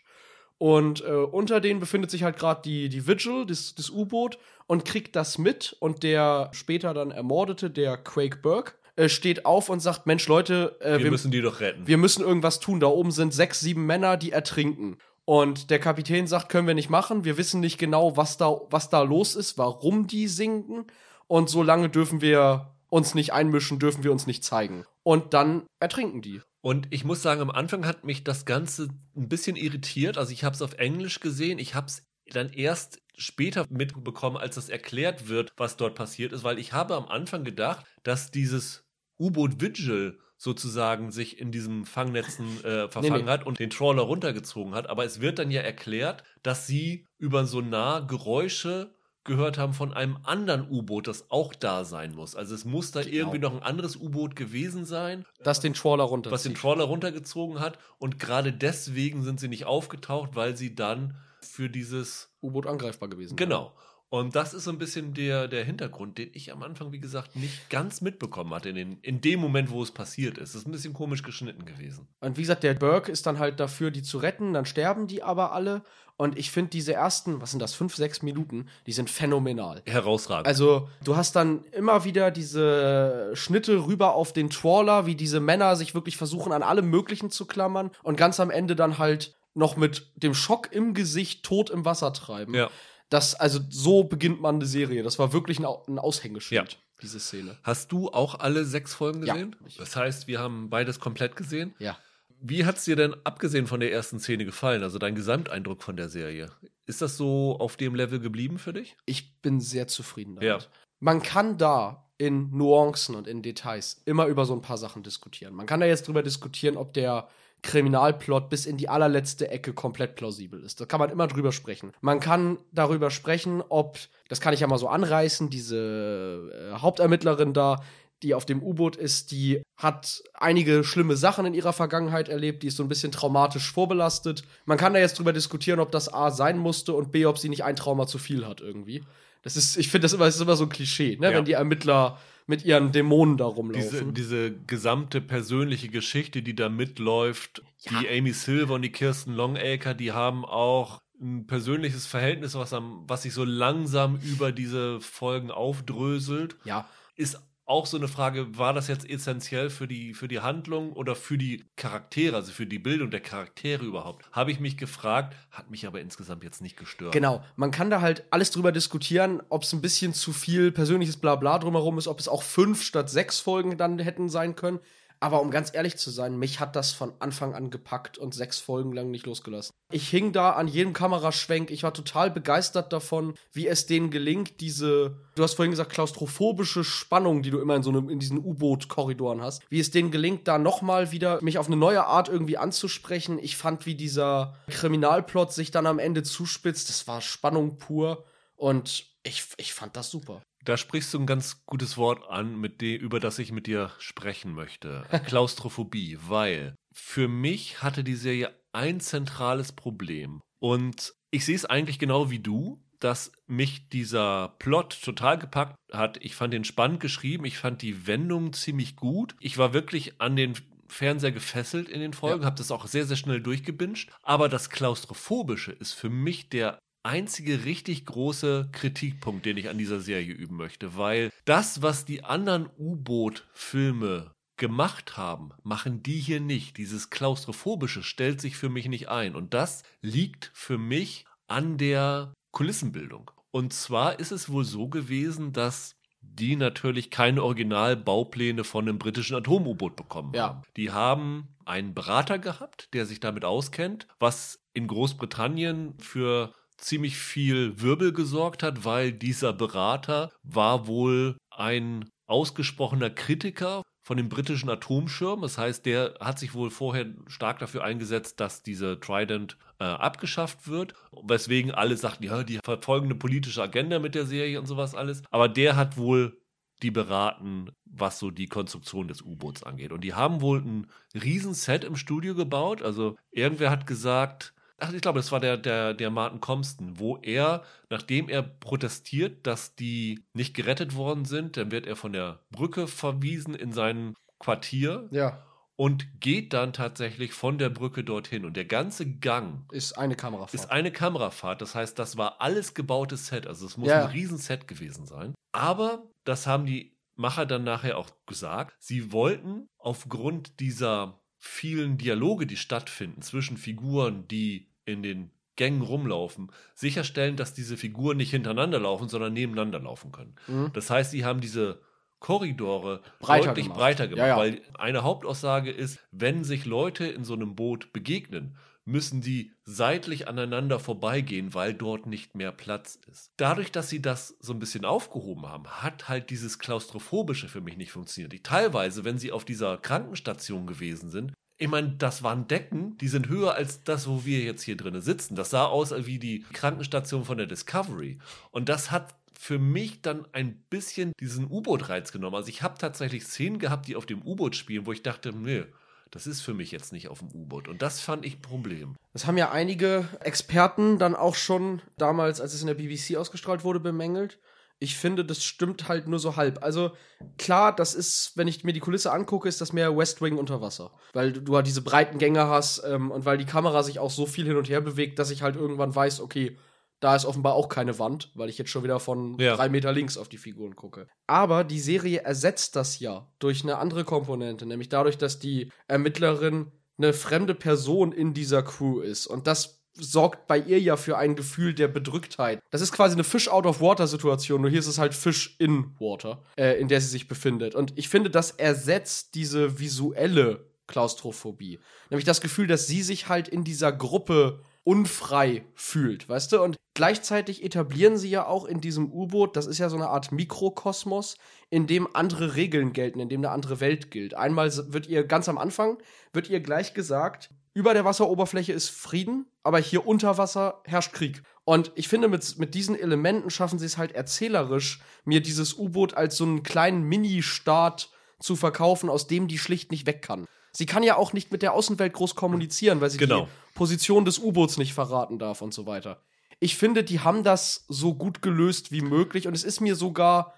Und äh, unter denen befindet sich halt gerade die, die Vigil, das, das U-Boot, und kriegt das mit. Und der später dann ermordete, der Quake Burke, äh, steht auf und sagt: Mensch, Leute, äh, Wir, müssen die doch retten. wir müssen irgendwas tun. Da oben sind sechs, sieben Männer, die ertrinken. Und der Kapitän sagt, können wir nicht machen. Wir wissen nicht genau, was da, was da los ist, warum die sinken. Und solange dürfen wir uns nicht einmischen, dürfen wir uns nicht zeigen. Und dann ertrinken die. Und ich muss sagen, am Anfang hat mich das Ganze ein bisschen irritiert. Also ich habe es auf Englisch gesehen. Ich habe es dann erst später mitbekommen, als das erklärt wird, was dort passiert ist, weil ich habe am Anfang gedacht, dass dieses U-Boot Vigil sozusagen sich in diesem Fangnetzen äh, verfangen nee. hat und den Trawler runtergezogen hat. Aber es wird dann ja erklärt, dass sie über Sonar Geräusche gehört haben von einem anderen U-Boot, das auch da sein muss. Also es muss da Genau. irgendwie noch ein anderes U-Boot gewesen sein, Das den Trawler runter. was den Trawler runtergezogen hat. Und gerade deswegen sind sie nicht aufgetaucht, weil sie dann für dieses. U-Boot angreifbar gewesen. Genau. Und das ist so ein bisschen der, der Hintergrund, den ich am Anfang, wie gesagt, nicht ganz mitbekommen hatte in, den, in dem Moment, wo es passiert ist. Das ist ein bisschen komisch geschnitten gewesen. Und wie gesagt, der Burke ist dann halt dafür, die zu retten. Dann sterben die aber alle. Und ich finde diese ersten, was sind das, fünf, sechs Minuten, die sind phänomenal. Herausragend. Also, du hast dann immer wieder diese Schnitte rüber auf den Trawler, wie diese Männer sich wirklich versuchen, an allem Möglichen zu klammern und ganz am Ende dann halt noch mit dem Schock im Gesicht tot im Wasser treiben. ja. Das, also, so beginnt man eine Serie. Das war wirklich ein, ein Aushängeschild, Ja. diese Szene. Hast du auch alle sechs Folgen Ja. gesehen? Das heißt, wir haben beides komplett gesehen. Ja. Wie hat es dir denn abgesehen von der ersten Szene gefallen? Also dein Gesamteindruck von der Serie? Ist das so auf dem Level geblieben für dich? Ich bin sehr zufrieden damit. Ja. Man kann da in Nuancen und in Details immer über so ein paar Sachen diskutieren. Man kann da jetzt drüber diskutieren, ob der Kriminalplot bis in die allerletzte Ecke komplett plausibel ist. Da kann man immer drüber sprechen. Man kann darüber sprechen, ob, das kann ich ja mal so anreißen, diese äh, Hauptermittlerin da, die auf dem U-Boot ist, die hat einige schlimme Sachen in ihrer Vergangenheit erlebt, die ist so ein bisschen traumatisch vorbelastet. Man kann da jetzt drüber diskutieren, ob das A sein musste und B, ob sie nicht ein Trauma zu viel hat irgendwie. Das ist, ich finde das immer, das ist immer so ein Klischee, ne? Ja. wenn die Ermittler mit ihren Dämonen da Diese, rumlaufen. diese gesamte persönliche Geschichte, die da mitläuft, Ja. die Amy Silver und die Kirsten Longacre, die haben auch ein persönliches Verhältnis, was, am, was sich so langsam über diese Folgen aufdröselt. ja, Ist auch so eine Frage, war das jetzt essentiell für die, für die Handlung oder für die Charaktere, also für die Bildung der Charaktere überhaupt? Habe ich mich gefragt, hat mich aber insgesamt jetzt nicht gestört. Genau, man kann da halt alles drüber diskutieren, ob es ein bisschen zu viel persönliches Blabla drumherum ist, ob es auch fünf statt sechs Folgen dann hätten sein können. Aber um ganz ehrlich zu sein, mich hat das von Anfang an gepackt und sechs Folgen lang nicht losgelassen. Ich hing da an jedem Kameraschwenk. Ich war total begeistert davon, wie es denen gelingt, diese, du hast vorhin gesagt, klaustrophobische Spannung, die du immer in so einem, in diesen U-Boot-Korridoren hast, wie es denen gelingt, da nochmal wieder mich auf eine neue Art irgendwie anzusprechen. Ich fand, wie dieser Kriminalplot sich dann am Ende zuspitzt. Das war Spannung pur. Und ich, ich fand das super. Da sprichst du ein ganz gutes Wort an, mit dem, über das ich mit dir sprechen möchte. Klaustrophobie, weil für mich hatte die Serie ein zentrales Problem. Und ich sehe es eigentlich genau wie du, dass mich dieser Plot total gepackt hat. Ich fand den spannend geschrieben, ich fand die Wendung ziemlich gut. Ich war wirklich an den Fernseher gefesselt in den Folgen, Ja. habe das auch sehr, sehr schnell durchgebinged. Aber das Klaustrophobische ist für mich der einzige richtig große Kritikpunkt, den ich an dieser Serie üben möchte, weil das, was die anderen U-Boot-Filme gemacht haben, machen die hier nicht. Dieses Klaustrophobische stellt sich für mich nicht ein. Und das liegt für mich an der Kulissenbildung. Und zwar ist es wohl so gewesen, dass die natürlich keine Originalbaupläne von einem britischen Atom-U-Boot bekommen Ja. haben. Die haben einen Berater gehabt, der sich damit auskennt, was in Großbritannien für ziemlich viel Wirbel gesorgt hat, weil dieser Berater war wohl ein ausgesprochener Kritiker von dem britischen Atomschirm. Das heißt, der hat sich wohl vorher stark dafür eingesetzt, dass diese Trident äh, abgeschafft wird, weswegen alle sagten, ja, die verfolgen eine politische Agenda mit der Serie und sowas alles. Aber der hat wohl die beraten, was so die Konstruktion des U-Boots angeht. Und die haben wohl ein Riesenset im Studio gebaut. Also irgendwer hat gesagt, ach, ich glaube, das war der, der, der Martin Compston, wo er, nachdem er protestiert, dass die nicht gerettet worden sind, dann wird er von der Brücke verwiesen in sein Quartier. Ja. Und geht dann tatsächlich von der Brücke dorthin. Und der ganze Gang Ist eine Kamerafahrt. ist eine Kamerafahrt. Das heißt, das war alles gebautes Set. Also es muss Ja. ein Riesenset gewesen sein. Aber das haben die Macher dann nachher auch gesagt. Sie wollten aufgrund dieser vielen Dialoge, die stattfinden zwischen Figuren, die in den Gängen rumlaufen, sicherstellen, dass diese Figuren nicht hintereinander laufen, sondern nebeneinander laufen können. Mhm. Das heißt, sie haben diese Korridore Breiter deutlich gemacht. breiter gemacht, Ja, ja. weil eine Hauptaussage ist, wenn sich Leute in so einem Boot begegnen, müssen die seitlich aneinander vorbeigehen, weil dort nicht mehr Platz ist. Dadurch, dass sie das so ein bisschen aufgehoben haben, hat halt dieses Klaustrophobische für mich nicht funktioniert. Die, teilweise, wenn sie auf dieser Krankenstation gewesen sind, ich meine, das waren Decken, die sind höher als das, wo wir jetzt hier drinnen sitzen. Das sah aus wie die Krankenstation von der Discovery. Und das hat für mich dann ein bisschen diesen U-Boot-Reiz genommen. Also ich habe tatsächlich Szenen gehabt, die auf dem U-Boot spielen, wo ich dachte, nee, das ist für mich jetzt nicht auf dem U-Boot. Und das fand ich ein Problem. Das haben ja einige Experten dann auch schon damals, als es in der BBC ausgestrahlt wurde, bemängelt. Ich finde, das stimmt halt nur so halb. Also klar, das ist, wenn ich mir die Kulisse angucke, ist das mehr West Wing unter Wasser. Weil du, halt diese breiten Gänge hast ähm, und weil die Kamera sich auch so viel hin und her bewegt, dass ich halt irgendwann weiß, okay, da ist offenbar auch keine Wand, weil ich jetzt schon wieder von Ja. drei Meter links auf die Figuren gucke. Aber die Serie ersetzt das ja durch eine andere Komponente, nämlich dadurch, dass die Ermittlerin eine fremde Person in dieser Crew ist. Und das sorgt bei ihr ja für ein Gefühl der Bedrücktheit. Das ist quasi eine Fish-out-of-water-Situation, nur hier ist es halt Fish in Water, äh, in der sie sich befindet. Und ich finde, das ersetzt diese visuelle Klaustrophobie. Nämlich das Gefühl, dass sie sich halt in dieser Gruppe unfrei fühlt, weißt du? Und gleichzeitig etablieren sie ja auch in diesem U-Boot, das ist ja so eine Art Mikrokosmos, in dem andere Regeln gelten, in dem eine andere Welt gilt. Einmal wird ihr ganz am Anfang, wird ihr gleich gesagt, über der Wasseroberfläche ist Frieden, aber hier unter Wasser herrscht Krieg. Und ich finde, mit, mit diesen Elementen schaffen sie es halt erzählerisch, mir dieses U-Boot als so einen kleinen Mini-Staat zu verkaufen, aus dem die schlicht nicht weg kann. Sie kann ja auch nicht mit der Außenwelt groß kommunizieren, weil sie Genau. die Position des U-Boots nicht verraten darf und so weiter. Ich finde, die haben das so gut gelöst wie möglich und es ist mir sogar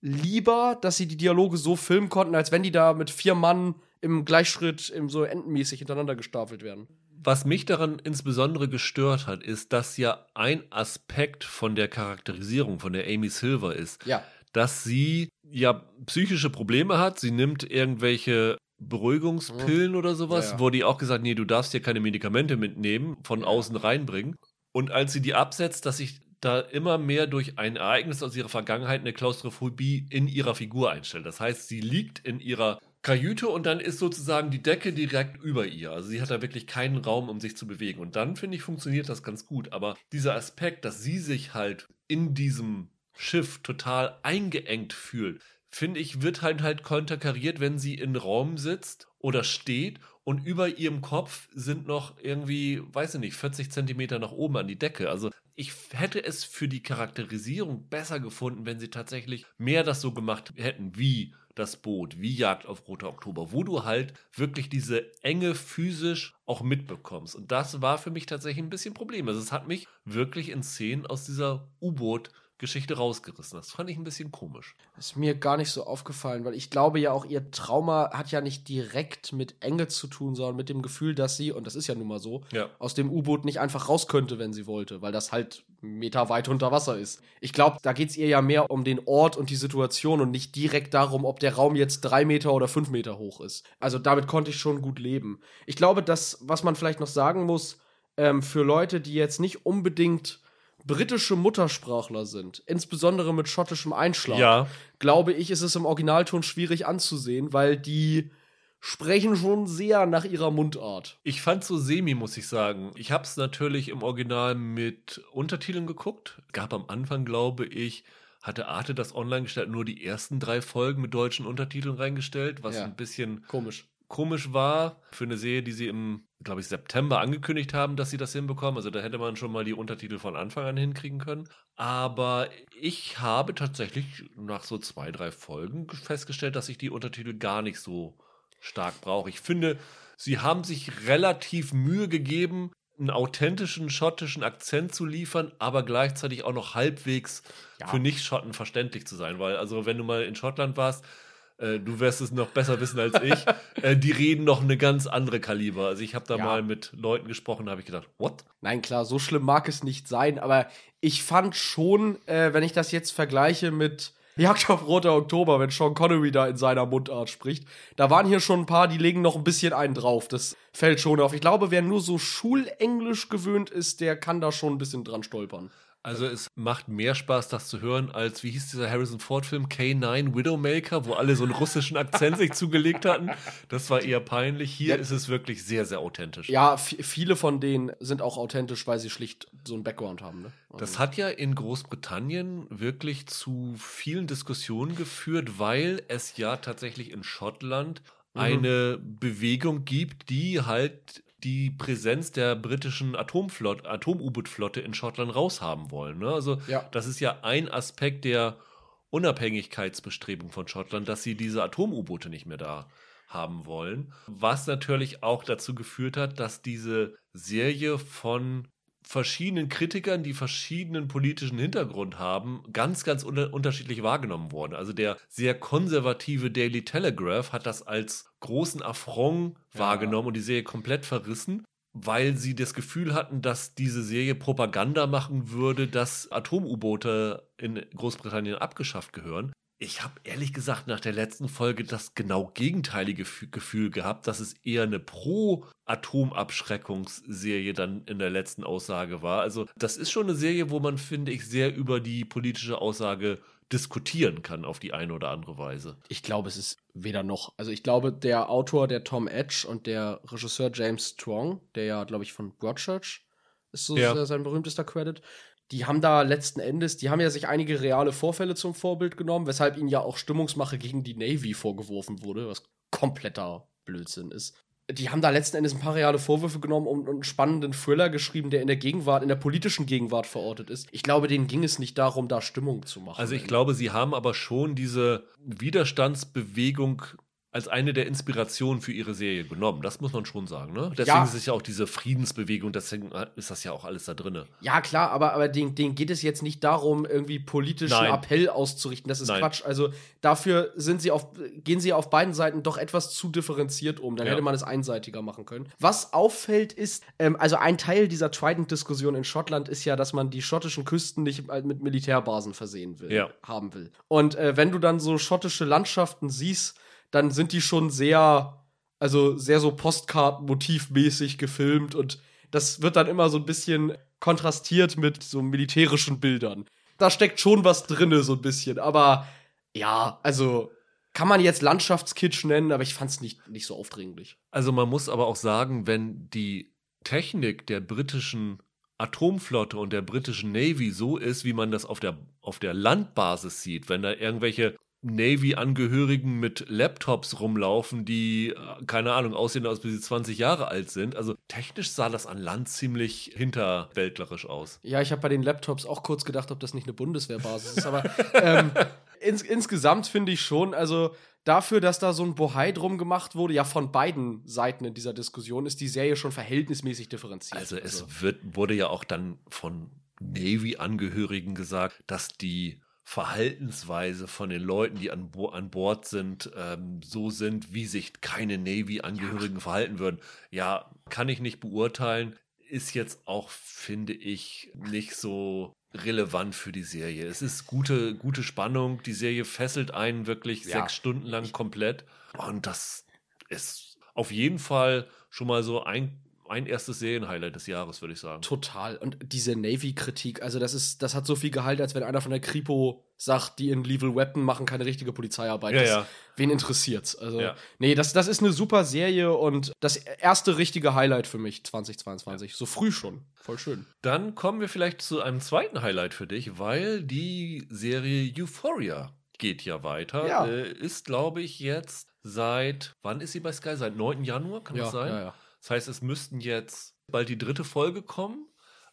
lieber, dass sie die Dialoge so filmen konnten, als wenn die da mit vier Mann im Gleichschritt im so entenmäßig hintereinander gestapelt werden. Was mich daran insbesondere gestört hat, ist, dass ja ein Aspekt von der Charakterisierung von der Amy Silver ist, Ja. dass sie ja psychische Probleme hat. Sie nimmt irgendwelche Beruhigungspillen oder sowas, Ja, ja. wo die auch gesagt, nee, du darfst hier keine Medikamente mitnehmen, von außen reinbringen. Und als sie die absetzt, dass sich da immer mehr durch ein Ereignis aus ihrer Vergangenheit eine Klaustrophobie in ihrer Figur einstellt. Das heißt, sie liegt in ihrer Kajüte und dann ist sozusagen die Decke direkt über ihr. Also sie hat da wirklich keinen Raum, um sich zu bewegen. Und dann, finde ich, funktioniert das ganz gut. Aber dieser Aspekt, dass sie sich halt in diesem Schiff total eingeengt fühlt, finde ich, wird halt halt konterkariert, wenn sie in Raum sitzt oder steht und über ihrem Kopf sind noch irgendwie, weiß ich nicht, 40 Zentimeter nach oben an die Decke. Also ich hätte es für die Charakterisierung besser gefunden, wenn sie tatsächlich mehr das so gemacht hätten, wie das Boot, wie Jagd auf Roter Oktober, wo du halt wirklich diese Enge physisch auch mitbekommst. Und das war für mich tatsächlich ein bisschen Problem. Also es hat mich wirklich in Szenen aus dieser U-Boot Geschichte rausgerissen. Das fand ich ein bisschen komisch. Ist mir gar nicht so aufgefallen, weil ich glaube ja auch, ihr Trauma hat ja nicht direkt mit Enge zu tun, sondern mit dem Gefühl, dass sie, und das ist ja nun mal so, Ja. aus dem U-Boot nicht einfach raus könnte, wenn sie wollte, weil das halt Meter weit unter Wasser ist. Ich glaube, da geht es ihr ja mehr um den Ort und die Situation und nicht direkt darum, ob der Raum jetzt drei Meter oder fünf Meter hoch ist. Also damit konnte ich schon gut leben. Ich glaube, das, was man vielleicht noch sagen muss, ähm, für Leute, die jetzt nicht unbedingt britische Muttersprachler sind, insbesondere mit schottischem Einschlag, Ja. glaube ich, ist es im Originalton schwierig anzusehen, weil die sprechen schon sehr nach ihrer Mundart. Ich fand so semi, muss ich sagen. Ich habe es natürlich im Original mit Untertiteln geguckt. Gab am Anfang, glaube ich, hatte Arte das online gestellt, nur die ersten drei Folgen mit deutschen Untertiteln reingestellt, was Ja. ein bisschen Komisch. Komisch war für eine Serie, die sie im, glaube ich, September angekündigt haben, dass sie das hinbekommen. Also da hätte man schon mal die Untertitel von Anfang an hinkriegen können. Aber ich habe tatsächlich nach so zwei, drei Folgen festgestellt, dass ich die Untertitel gar nicht so stark brauche. Ich finde, sie haben sich relativ Mühe gegeben, einen authentischen schottischen Akzent zu liefern, aber gleichzeitig auch noch halbwegs ja. für Nicht-Schotten verständlich zu sein. Weil, also, wenn du mal in Schottland warst, äh, du wirst es noch besser wissen als ich, äh, die reden noch eine ganz andere Kaliber. Also, ich habe da ja. mal mit Leuten gesprochen, da habe ich gedacht, what? Nein, klar, so schlimm mag es nicht sein, aber ich fand schon, äh, wenn ich das jetzt vergleiche mit Jagd auf Roter Oktober, wenn Sean Connery da in seiner Mundart spricht. Da waren hier schon ein paar, die legen noch ein bisschen einen drauf. Das fällt schon auf. Ich glaube, wer nur so Schulenglisch gewöhnt ist, der kann da schon ein bisschen dran stolpern. Also es macht mehr Spaß, das zu hören, als wie hieß dieser Harrison Ford-Film K9 Widowmaker, wo alle so einen russischen Akzent sich zugelegt hatten. Das war eher peinlich. Hier ja. ist es wirklich sehr, sehr authentisch. Ja, viele von denen sind auch authentisch, weil sie schlicht so einen Background haben. Ne? Also das hat ja in Großbritannien wirklich zu vielen Diskussionen geführt, weil es ja tatsächlich in Schottland mhm. eine Bewegung gibt, die halt die Präsenz der britischen Atomflotte, Atom-U-Boot-Flotte in Schottland raushaben wollen. Ne? Also ja. das ist ja ein Aspekt der Unabhängigkeitsbestrebung von Schottland, dass sie diese Atom-U-Boote nicht mehr da haben wollen. Was natürlich auch dazu geführt hat, dass diese Serie von verschiedenen Kritikern, die verschiedenen politischen Hintergrund haben, ganz, ganz un unterschiedlich wahrgenommen worden. Also der sehr konservative Daily Telegraph hat das als großen Affront ja. wahrgenommen und die Serie komplett verrissen, weil sie das Gefühl hatten, dass diese Serie Propaganda machen würde, dass Atom-U-Boote in Großbritannien abgeschafft gehören. Ich habe ehrlich gesagt nach der letzten Folge das genau gegenteilige Gefühl gehabt, dass es eher eine Pro-Atomabschreckungsserie dann in der letzten Aussage war. Also das ist schon eine Serie, wo man, finde ich, sehr über die politische Aussage diskutieren kann auf die eine oder andere Weise. Ich glaube, es ist weder noch. Also ich glaube, der Autor, der Tom Edge und der Regisseur James Strong, der ja, glaube ich, von Broadchurch ist so ja. sein berühmtester Credit, die haben da letzten Endes, die haben ja sich einige reale Vorfälle zum Vorbild genommen, weshalb ihnen ja auch Stimmungsmache gegen die Navy vorgeworfen wurde, was kompletter Blödsinn ist. Die haben da letzten Endes ein paar reale Vorwürfe genommen und, einen spannenden Thriller geschrieben, der in der Gegenwart, in der politischen Gegenwart verortet ist. Ich glaube, denen ging es nicht darum, da Stimmung zu machen. Also ich glaube, sie haben aber schon diese Widerstandsbewegung als eine der Inspirationen für ihre Serie genommen. Das muss man schon sagen. Ne? Deswegen ja. ist es ja auch diese Friedensbewegung, deswegen ist das ja auch alles da drin. Ja, klar, aber, aber denen, denen geht es jetzt nicht darum, irgendwie politischen Nein. Appell auszurichten. Das ist Nein. Quatsch. Also dafür sind sie auf, gehen sie auf beiden Seiten doch etwas zu differenziert um. Dann ja. hätte man es einseitiger machen können. Was auffällt ist, ähm, also ein Teil dieser Trident-Diskussion in Schottland ist ja, dass man die schottischen Küsten nicht mit Militärbasen versehen will, ja. haben will. Und äh, wenn du dann so schottische Landschaften siehst, dann sind die schon sehr, also sehr so Postkartenmotivmäßig gefilmt und das wird dann immer so ein bisschen kontrastiert mit so militärischen Bildern. Da steckt schon was drinne, so ein bisschen, aber ja, also kann man jetzt Landschaftskitsch nennen, aber ich fand es nicht, nicht so aufdringlich. Also man muss aber auch sagen, wenn die Technik der britischen Atomflotte und der britischen Navy so ist, wie man das auf der, auf der Landbasis sieht, wenn da irgendwelche Navy-Angehörigen mit Laptops rumlaufen, die, äh, keine Ahnung, aussehen, als bis sie 20 Jahre alt sind. Also technisch sah das an Land ziemlich hinterwäldlerisch aus. Ja, ich habe bei den Laptops auch kurz gedacht, ob das nicht eine Bundeswehrbasis ist, aber ähm, ins, insgesamt finde ich schon, also dafür, dass da so ein Bohai drum gemacht wurde, ja von beiden Seiten in dieser Diskussion, ist die Serie schon verhältnismäßig differenziert. Also es also. Wird, wurde ja auch dann von Navy-Angehörigen gesagt, dass die Verhaltensweise von den Leuten, die an, Bo an Bord sind, ähm, so sind, wie sich keine Navy-Angehörigen ja. verhalten würden. Ja, kann ich nicht beurteilen. Ist jetzt auch, finde ich, nicht so relevant für die Serie. Es ist gute, gute Spannung. Die Serie fesselt einen wirklich ja. sechs Stunden lang komplett. Und das ist auf jeden Fall schon mal so ein ein erstes Serienhighlight des Jahres, würde ich sagen. Total. Und diese Navy-Kritik, also das ist, das hat so viel Gehalt, als wenn einer von der Kripo sagt, die in Lethal Weapon machen keine richtige Polizeiarbeit. Ja, das, ja. Wen interessiert's? Also, ja. nee, das, das ist eine super Serie und das erste richtige Highlight für mich 2022. So früh schon. Voll schön. Dann kommen wir vielleicht zu einem zweiten Highlight für dich, weil die Serie Euphoria geht ja weiter. Ja. Äh, ist, glaube ich, jetzt seit, wann ist sie bei Sky? Seit 9. Januar, kann das sein? Ja, ja. Das heißt, es müssten jetzt bald die dritte Folge kommen.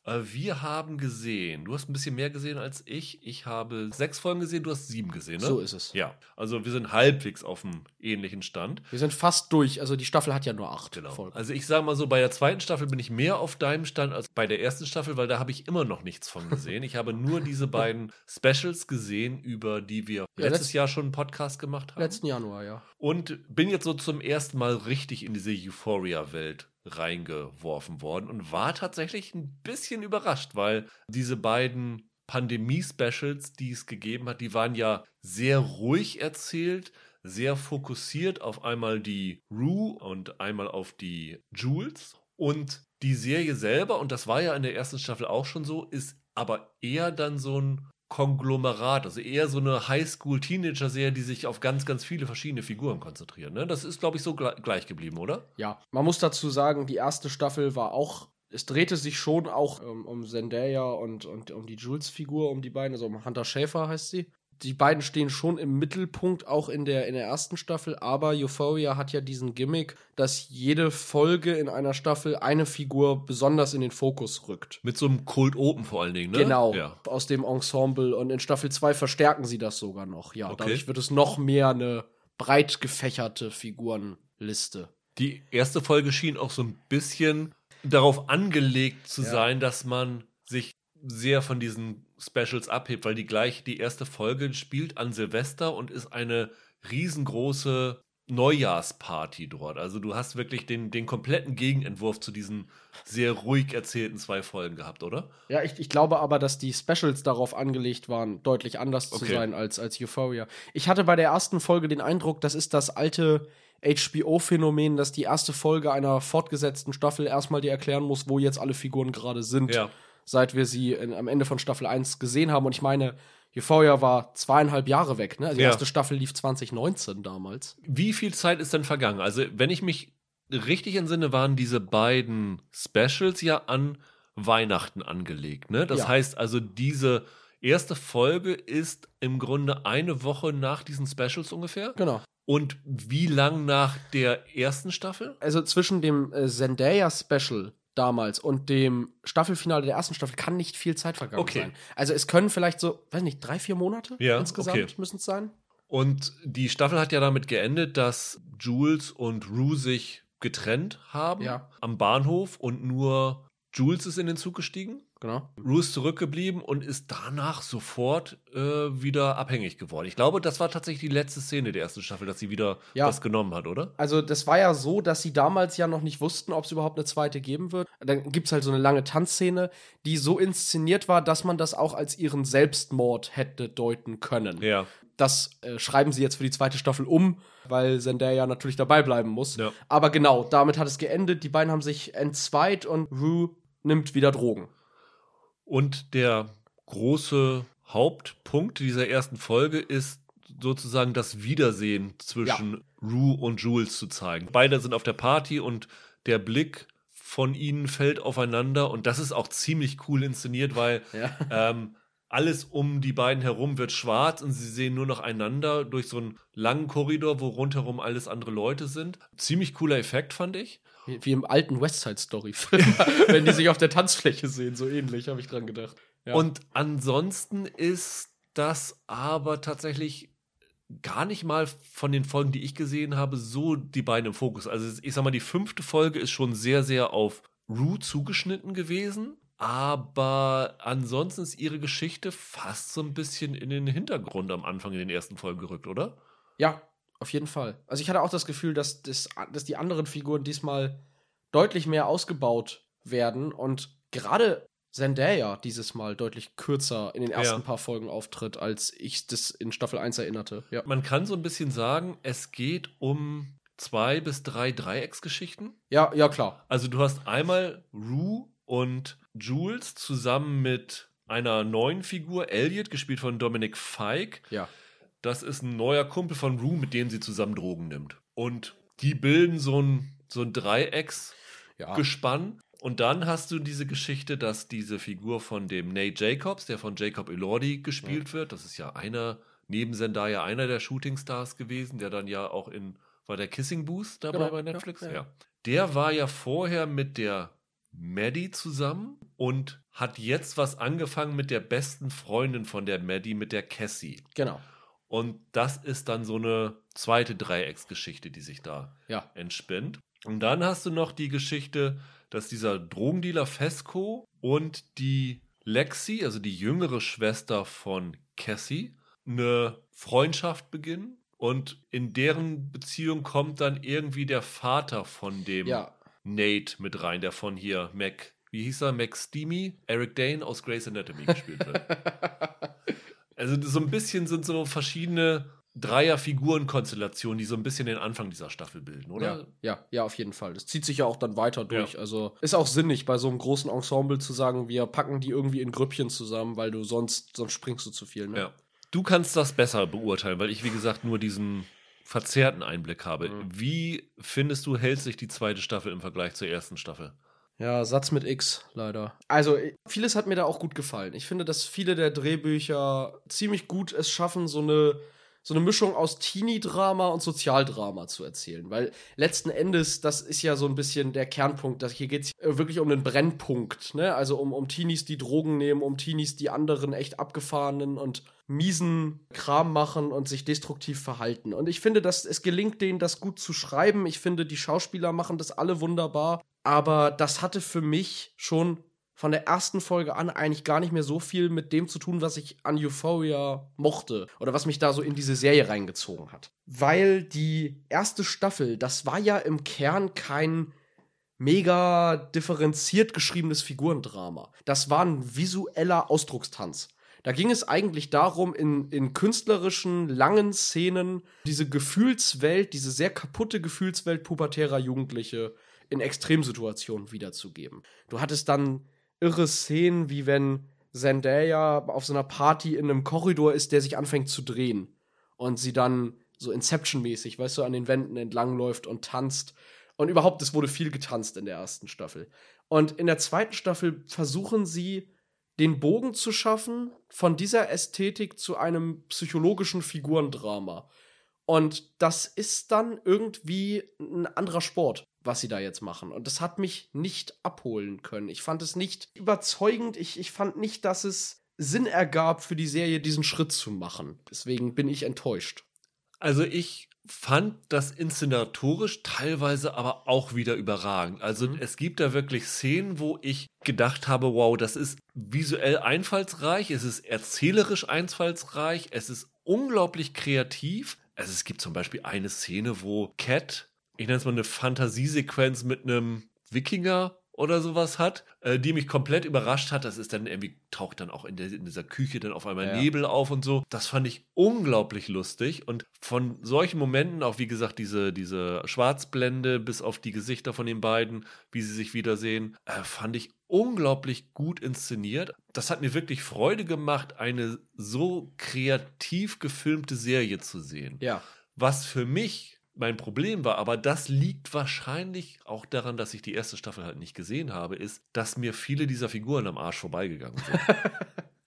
Äh, Wir haben gesehen, du hast ein bisschen mehr gesehen als ich. Ich habe sechs Folgen gesehen, du hast sieben gesehen, ne? So ist es. Ja, also wir sind halbwegs auf dem ähnlichen Stand. Wir sind fast durch. Also die Staffel hat ja nur acht Genau. Folgen. Also ich sage mal so, bei der zweiten Staffel bin ich mehr auf deinem Stand als bei der ersten Staffel, weil da habe ich immer noch nichts von gesehen. Ich habe nur diese beiden Specials gesehen, über die wir Ja, letztes letzt- Jahr schon einen Podcast gemacht haben. Letzten Januar, ja. Und bin jetzt so zum ersten Mal richtig in diese Euphoria-Welt reingeworfen worden und war tatsächlich ein bisschen überrascht, weil diese beiden Pandemie-Specials, die es gegeben hat, die waren ja sehr ruhig erzählt, sehr fokussiert auf einmal die Rue und einmal auf die Jules. Und die Serie selber, und das war ja in der ersten Staffel auch schon so, ist aber eher dann so ein Konglomerat, also eher so eine Highschool-Teenager-Serie, die sich auf ganz, ganz viele verschiedene Figuren konzentrieren. Ne? Das ist, glaube ich, so gle- gleich geblieben, oder? Ja, man muss dazu sagen, die erste Staffel war auch, es drehte sich schon auch ähm, um Zendaya und, und um die Jules-Figur, um die beiden, also um Hunter Schäfer heißt sie. Die beiden stehen schon im Mittelpunkt, auch in der, in der ersten Staffel, aber Euphoria hat ja diesen Gimmick, dass jede Folge in einer Staffel eine Figur besonders in den Fokus rückt. Mit so einem Cold Open vor allen Dingen, ne? Genau, Ja. aus dem Ensemble. Und in Staffel 2 verstärken sie das sogar noch. Ja, Okay. dadurch wird es noch mehr eine breit gefächerte Figurenliste. Die erste Folge schien auch so ein bisschen darauf angelegt zu Ja. sein, dass man sich sehr von diesen Specials abhebt, weil die gleich, die erste Folge spielt an Silvester und ist eine riesengroße Neujahrsparty dort. Also du hast wirklich den, den kompletten Gegenentwurf zu diesen sehr ruhig erzählten zwei Folgen gehabt, oder? Ja, ich, ich glaube aber, dass die Specials darauf angelegt waren, deutlich anders zu Okay. sein als, als Euphoria. Ich hatte bei der ersten Folge den Eindruck, das ist das alte HBO-Phänomen, dass die erste Folge einer fortgesetzten Staffel erstmal dir erklären muss, wo jetzt alle Figuren gerade sind, Ja. Seit wir sie in, am Ende von Staffel 1 gesehen haben. Und ich meine, Euphoria war zweieinhalb Jahre weg, ne? Also die Ja. erste Staffel lief 2019 damals. Wie viel Zeit ist denn vergangen? Also, wenn ich mich richtig entsinne, waren diese beiden Specials ja an Weihnachten angelegt. Ne? Das Ja. heißt also, diese erste Folge ist im Grunde eine Woche nach diesen Specials ungefähr. Genau. Und wie lang nach der ersten Staffel? Also zwischen dem äh, Zendaya-Special damals und dem Staffelfinale der ersten Staffel kann nicht viel Zeit vergangen Okay. sein. Also es können vielleicht so, weiß nicht, drei, vier Monate Ja, insgesamt okay. müssen es sein. Und die Staffel hat ja damit geendet, dass Jules und Rue sich getrennt haben Ja. am Bahnhof und nur Jules ist in den Zug gestiegen. Genau. Rue ist zurückgeblieben und ist danach sofort äh, wieder abhängig geworden. Ich glaube, das war tatsächlich die letzte Szene der ersten Staffel, dass sie wieder Ja. was genommen hat, oder? Also das war ja so, dass sie damals ja noch nicht wussten, ob es überhaupt eine zweite geben wird. Dann gibt es halt so eine lange Tanzszene, die so inszeniert war, dass man das auch als ihren Selbstmord hätte deuten können. Ja. Das äh, schreiben sie jetzt für die zweite Staffel um, weil Zendaya natürlich dabei bleiben muss. Ja. Aber genau, damit hat es geendet. Die beiden haben sich entzweit und Rue nimmt wieder Drogen. Und der große Hauptpunkt dieser ersten Folge ist sozusagen das Wiedersehen zwischen Rue und Jules zu zeigen. Beide sind auf der Party und der Blick von ihnen fällt aufeinander und das ist auch ziemlich cool inszeniert, weil Ja. ähm, alles um die beiden herum wird schwarz und sie sehen nur noch einander durch so einen langen Korridor, wo rundherum alles andere Leute sind. Ziemlich cooler Effekt, fand ich. Wie, wie im alten West Side Story Film, wenn die sich auf der Tanzfläche sehen, so ähnlich, habe ich dran gedacht. Ja. Und ansonsten ist das aber tatsächlich gar nicht mal von den Folgen, die ich gesehen habe, so die beiden im Fokus. Also ich sag mal, die fünfte Folge ist schon sehr, sehr auf Rue zugeschnitten gewesen. Aber ansonsten ist ihre Geschichte fast so ein bisschen in den Hintergrund am Anfang in den ersten Folgen gerückt, oder? Ja, auf jeden Fall. Also ich hatte auch das Gefühl, dass, das, dass die anderen Figuren diesmal deutlich mehr ausgebaut werden und gerade Zendaya dieses Mal deutlich kürzer in den ersten Ja. paar Folgen auftritt, als ich das in Staffel 1 erinnerte. Ja. Man kann so ein bisschen sagen, es geht um zwei bis drei Dreiecksgeschichten. Ja, ja, klar. Also du hast einmal Rue und Jules zusammen mit einer neuen Figur, Elliot, gespielt von Dominic Feig. Ja. Das ist ein neuer Kumpel von Rue, mit dem sie zusammen Drogen nimmt. Und die bilden so ein, so ein Dreiecksgespann. Ja. Und dann hast du diese Geschichte, dass diese Figur von dem Nate Jacobs, der von Jacob Elordi gespielt wird, das ist ja einer neben Zendaya einer der Shootingstars gewesen, der dann ja auch in, war der Kissing Booth dabei Genau, bei ja, Netflix? ja. ja. Der war ja vorher mit der Maddie zusammen und hat jetzt was angefangen mit der besten Freundin von der Maddie, mit der Cassie. Genau. Und das ist dann so eine zweite Dreiecksgeschichte, die sich da Ja. entspinnt. Und dann hast du noch die Geschichte, dass dieser Drogendealer Fesco und die Lexi, also die jüngere Schwester von Cassie, eine Freundschaft beginnen. Und in deren Beziehung kommt dann irgendwie der Vater von dem Ja. Nate mit rein, der von hier Mac, wie hieß er, Mac Steamy, Eric Dane aus Grey's Anatomy gespielt wird. Also so ein bisschen sind so verschiedene Dreier-Figurenkonstellationen, die so ein bisschen den Anfang dieser Staffel bilden, Ja, oder? ja, ja, auf jeden Fall. Das zieht sich ja auch dann weiter durch. Also ist auch sinnig, bei so einem großen Ensemble zu sagen, wir packen die irgendwie in Grüppchen zusammen, weil du sonst, sonst springst du zu viel. Ne? Ja. Du kannst das besser beurteilen, weil ich, wie gesagt, nur diesen verzerrten Einblick habe. Mhm. Wie findest du, hält sich die zweite Staffel im Vergleich zur ersten Staffel? Ja, Satz mit X, leider. Also, i- vieles hat mir da auch gut gefallen. Ich finde, dass viele der Drehbücher ziemlich gut es schaffen, so eine, so eine Mischung aus Teenie-Drama und Sozialdrama zu erzählen. Weil letzten Endes, das ist ja so ein bisschen der Kernpunkt. Dass hier geht es wirklich um einen Brennpunkt. Ne? Also um, um Teenies, die Drogen nehmen, um Teenies, die anderen echt abgefahrenen und miesen Kram machen und sich destruktiv verhalten. Und ich finde, dass es gelingt denen, das gut zu schreiben. Ich finde, die Schauspieler machen das alle wunderbar. Aber das hatte für mich schon von der ersten Folge an eigentlich gar nicht mehr so viel mit dem zu tun, was ich an Euphoria mochte oder was mich da so in diese Serie reingezogen hat. Weil die erste Staffel, das war ja im Kern kein mega differenziert geschriebenes Figurendrama. Das war ein visueller Ausdruckstanz. Da ging es eigentlich darum, in, in künstlerischen, langen Szenen diese Gefühlswelt, diese sehr kaputte Gefühlswelt pubertärer Jugendliche in Extremsituationen wiederzugeben. Du hattest dann irre Szenen, wie wenn Zendaya auf so einer Party in einem Korridor ist, der sich anfängt zu drehen. Und sie dann so Inception-mäßig, weißt du, an den Wänden entlangläuft und tanzt. Und überhaupt, es wurde viel getanzt in der ersten Staffel. Und in der zweiten Staffel versuchen sie, den Bogen zu schaffen von dieser Ästhetik zu einem psychologischen Figurendrama. Und das ist dann irgendwie ein anderer Sport, was sie da jetzt machen. Und das hat mich nicht abholen können. Ich fand es nicht überzeugend. Ich, ich fand nicht, dass es Sinn ergab für die Serie, diesen Schritt zu machen. Deswegen bin ich enttäuscht. Also ich fand das inszenatorisch teilweise aber auch wieder überragend. Also Mhm. es gibt da wirklich Szenen, wo ich gedacht habe, wow, das ist visuell einfallsreich, es ist erzählerisch einfallsreich, es ist unglaublich kreativ. Also es gibt zum Beispiel eine Szene, wo Cat, ich nenne es mal eine Fantasiesequenz mit einem Wikinger oder sowas hat, äh, die mich komplett überrascht hat. Das ist dann irgendwie, taucht dann auch in, der, in dieser Küche dann auf einmal Ja. Nebel auf und so. Das fand ich unglaublich lustig. Und von solchen Momenten, auch wie gesagt, diese, diese Schwarzblende bis auf die Gesichter von den beiden, wie sie sich wiedersehen, äh, fand ich unglaublich gut inszeniert. Das hat mir wirklich Freude gemacht, eine so kreativ gefilmte Serie zu sehen. Ja. Was für mich mein Problem war, aber das liegt wahrscheinlich auch daran, dass ich die erste Staffel halt nicht gesehen habe, ist, dass mir viele dieser Figuren am Arsch vorbeigegangen sind.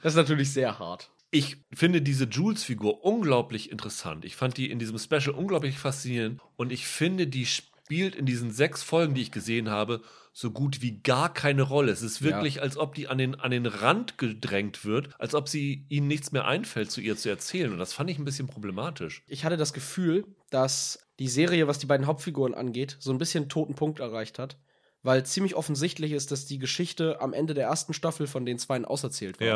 Das ist natürlich sehr hart. ich finde diese Jules-Figur unglaublich interessant. Ich fand die in diesem Special unglaublich faszinierend und ich finde, die spielt in diesen sechs Folgen, die ich gesehen habe, so gut wie gar keine Rolle. Es ist wirklich, als ob die an den, an den Rand gedrängt wird, als ob sie ihnen nichts mehr einfällt, zu ihr zu erzählen. Und das fand ich ein bisschen problematisch. Ich hatte das Gefühl, dass die Serie, was die beiden Hauptfiguren angeht, so ein bisschen toten Punkt erreicht hat. Weil ziemlich offensichtlich ist, dass die Geschichte am Ende der ersten Staffel von den Zweien auserzählt war.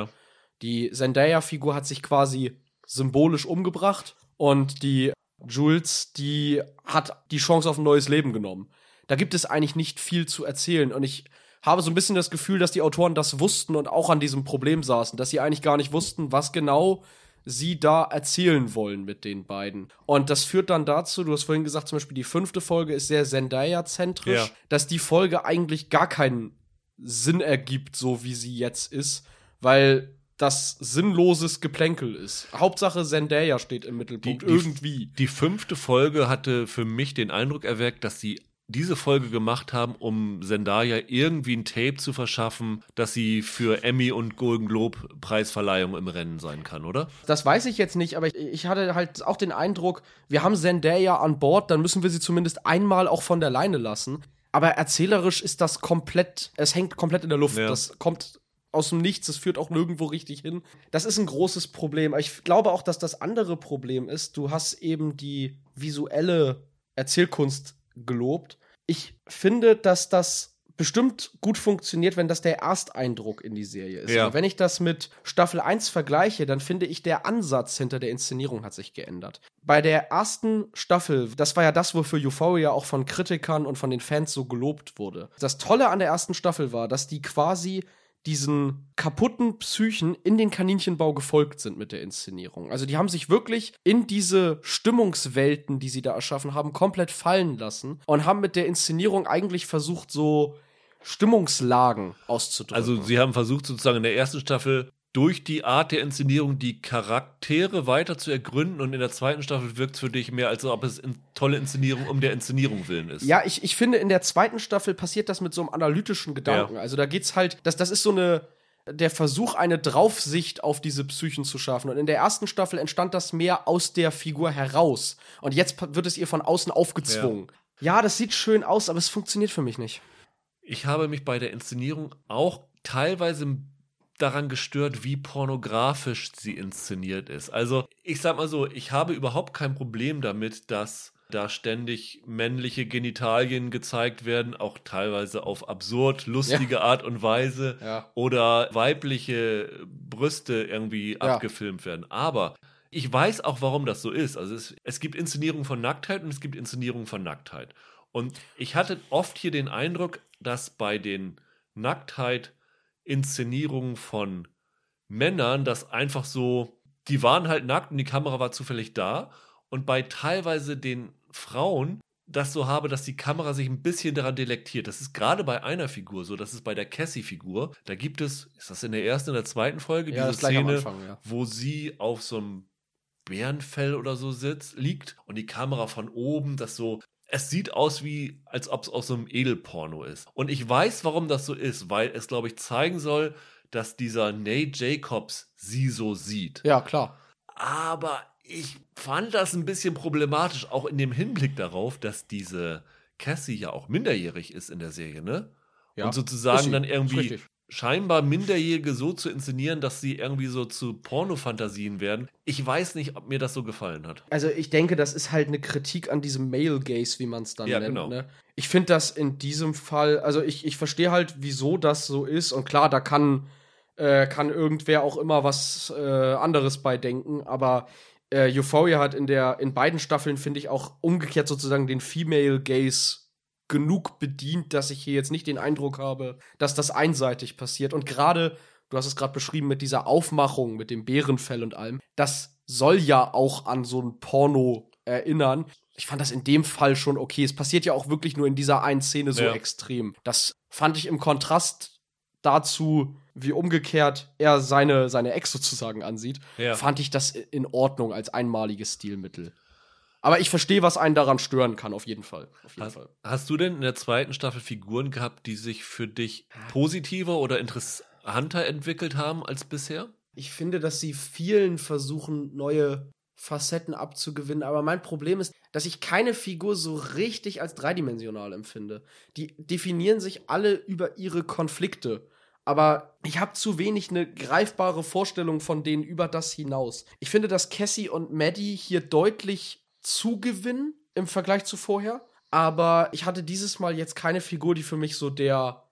Die Zendaya-Figur hat sich quasi symbolisch umgebracht und die Jules, die hat die Chance auf ein neues Leben genommen. Da gibt es eigentlich nicht viel zu erzählen und ich habe so ein bisschen das Gefühl, dass die Autoren das wussten und auch an diesem Problem saßen, dass sie eigentlich gar nicht wussten, was genau sie da erzählen wollen mit den beiden. Und das führt dann dazu, du hast vorhin gesagt, zum Beispiel die fünfte Folge ist sehr Zendaya-zentrisch, Ja. dass die Folge eigentlich gar keinen Sinn ergibt, so wie sie jetzt ist, weil das sinnloses Geplänkel ist. Hauptsache Zendaya steht im Mittelpunkt, Die- die- irgendwie. Die fünfte Folge hatte für mich den Eindruck erweckt, dass sie diese Folge gemacht haben, um Zendaya irgendwie ein Tape zu verschaffen, dass sie für Emmy und Golden Globe Preisverleihung im Rennen sein kann, oder? Das weiß ich jetzt nicht, aber ich, ich hatte halt auch den Eindruck, wir haben Zendaya an Bord, dann müssen wir sie zumindest einmal auch von der Leine lassen. Aber erzählerisch ist das komplett, es hängt komplett in der Luft. Ja. Das kommt aus dem Nichts, es führt auch nirgendwo richtig hin. Das ist ein großes Problem. Ich glaube auch, dass das andere Problem ist, du hast eben die visuelle Erzählkunst gelobt. Ich finde, dass das bestimmt gut funktioniert, wenn das der Ersteindruck in die Serie ist. Ja. Aber wenn ich das mit Staffel 1 vergleiche, dann finde ich, der Ansatz hinter der Inszenierung hat sich geändert. Bei der ersten Staffel, das war ja das, wofür Euphoria auch von Kritikern und von den Fans so gelobt wurde. Das Tolle an der ersten Staffel war, dass die quasi diesen kaputten Psychen in den Kaninchenbau gefolgt sind mit der Inszenierung. Also die haben sich wirklich in diese Stimmungswelten, die sie da erschaffen haben, komplett fallen lassen und haben mit der Inszenierung eigentlich versucht, so Stimmungslagen auszudrücken. Also sie haben versucht sozusagen in der ersten Staffel durch die Art der Inszenierung die Charaktere weiter zu ergründen und in der zweiten Staffel wirkt es für dich mehr, als ob es in tolle Inszenierung um der Inszenierung willen ist. Ja, ich, ich finde, in der zweiten Staffel passiert das mit so einem analytischen Gedanken. Ja. Also da geht's halt, das, das ist so eine, der Versuch, eine Draufsicht auf diese Psychen zu schaffen. Und in der ersten Staffel entstand das mehr aus der Figur heraus. Und jetzt wird es ihr von außen aufgezwungen. Ja. das sieht schön aus, aber es funktioniert für mich nicht. Ich habe mich bei der Inszenierung auch teilweise daran gestört, wie pornografisch sie inszeniert ist. Also, ich sag mal so, ich habe überhaupt kein Problem damit, dass da ständig männliche Genitalien gezeigt werden, auch teilweise auf absurd lustige Art und Weise Ja. oder weibliche Brüste irgendwie Ja. abgefilmt werden. Aber ich weiß auch, warum das so ist. Also es, es gibt Inszenierungen von Nacktheit und es gibt Inszenierungen von Nacktheit. Und ich hatte oft hier den Eindruck, dass bei den Nacktheit-Inszenierungen von Männern das einfach so, die waren halt nackt und die Kamera war zufällig da. Und bei teilweise den Frauen das so habe, dass die Kamera sich ein bisschen daran delektiert. Das ist gerade bei einer Figur so, das ist bei der Cassie-Figur. Da gibt es, ist das in der ersten oder zweiten Folge, Ja, diese Szene, Anfang, ja. wo sie auf so einem Bärenfell oder so sitzt, liegt und die Kamera von oben, das so. Es sieht aus wie, als ob es aus so einem Edelporno ist. Und ich weiß, warum das so ist, weil es, glaube ich, zeigen soll, dass dieser Nate Jacobs sie so sieht. Ja, klar. Aber ich fand das ein bisschen problematisch, auch in dem Hinblick darauf, dass diese Cassie ja auch minderjährig ist in der Serie, ne? Ja, Und sozusagen dann irgendwie. Scheinbar Minderjährige so zu inszenieren, dass sie irgendwie so zu Pornofantasien werden. Ich weiß nicht, ob mir das so gefallen hat. Also ich denke, das ist halt eine Kritik an diesem Male Gaze, wie man es dann Ja, nennt. genau. Ne? Ich finde das in diesem Fall, also ich, ich verstehe halt, wieso das so ist. Und klar, da kann, äh, kann irgendwer auch immer was äh, anderes bei denken, aber äh, Euphoria hat in der, in beiden Staffeln, finde ich, auch umgekehrt sozusagen den Female Gaze genug bedient, dass ich hier jetzt nicht den Eindruck habe, dass das einseitig passiert. Und gerade, du hast es gerade beschrieben mit dieser Aufmachung, mit dem Bärenfell und allem, das soll ja auch an so ein Porno erinnern. Ich fand das in dem Fall schon okay. Es passiert ja auch wirklich nur in dieser einen Szene so Ja. extrem. Das fand ich im Kontrast dazu, wie umgekehrt er seine, seine Ex sozusagen ansieht, Ja. fand ich das in Ordnung als einmaliges Stilmittel. Aber ich verstehe, was einen daran stören kann, auf jeden Fall. Auf jeden Hast, Fall. hast du denn in der zweiten Staffel Figuren gehabt, die sich für dich positiver oder interessanter entwickelt haben als bisher? Ich finde, dass sie vielen versuchen, neue Facetten abzugewinnen. Aber mein Problem ist, dass ich keine Figur so richtig als dreidimensional empfinde. Die definieren sich alle über ihre Konflikte. Aber ich habe zu wenig eine greifbare Vorstellung von denen über das hinaus. Ich finde, dass Cassie und Maddie hier deutlich zugewinnen im Vergleich zu vorher. Aber ich hatte dieses Mal jetzt keine Figur, die für mich so der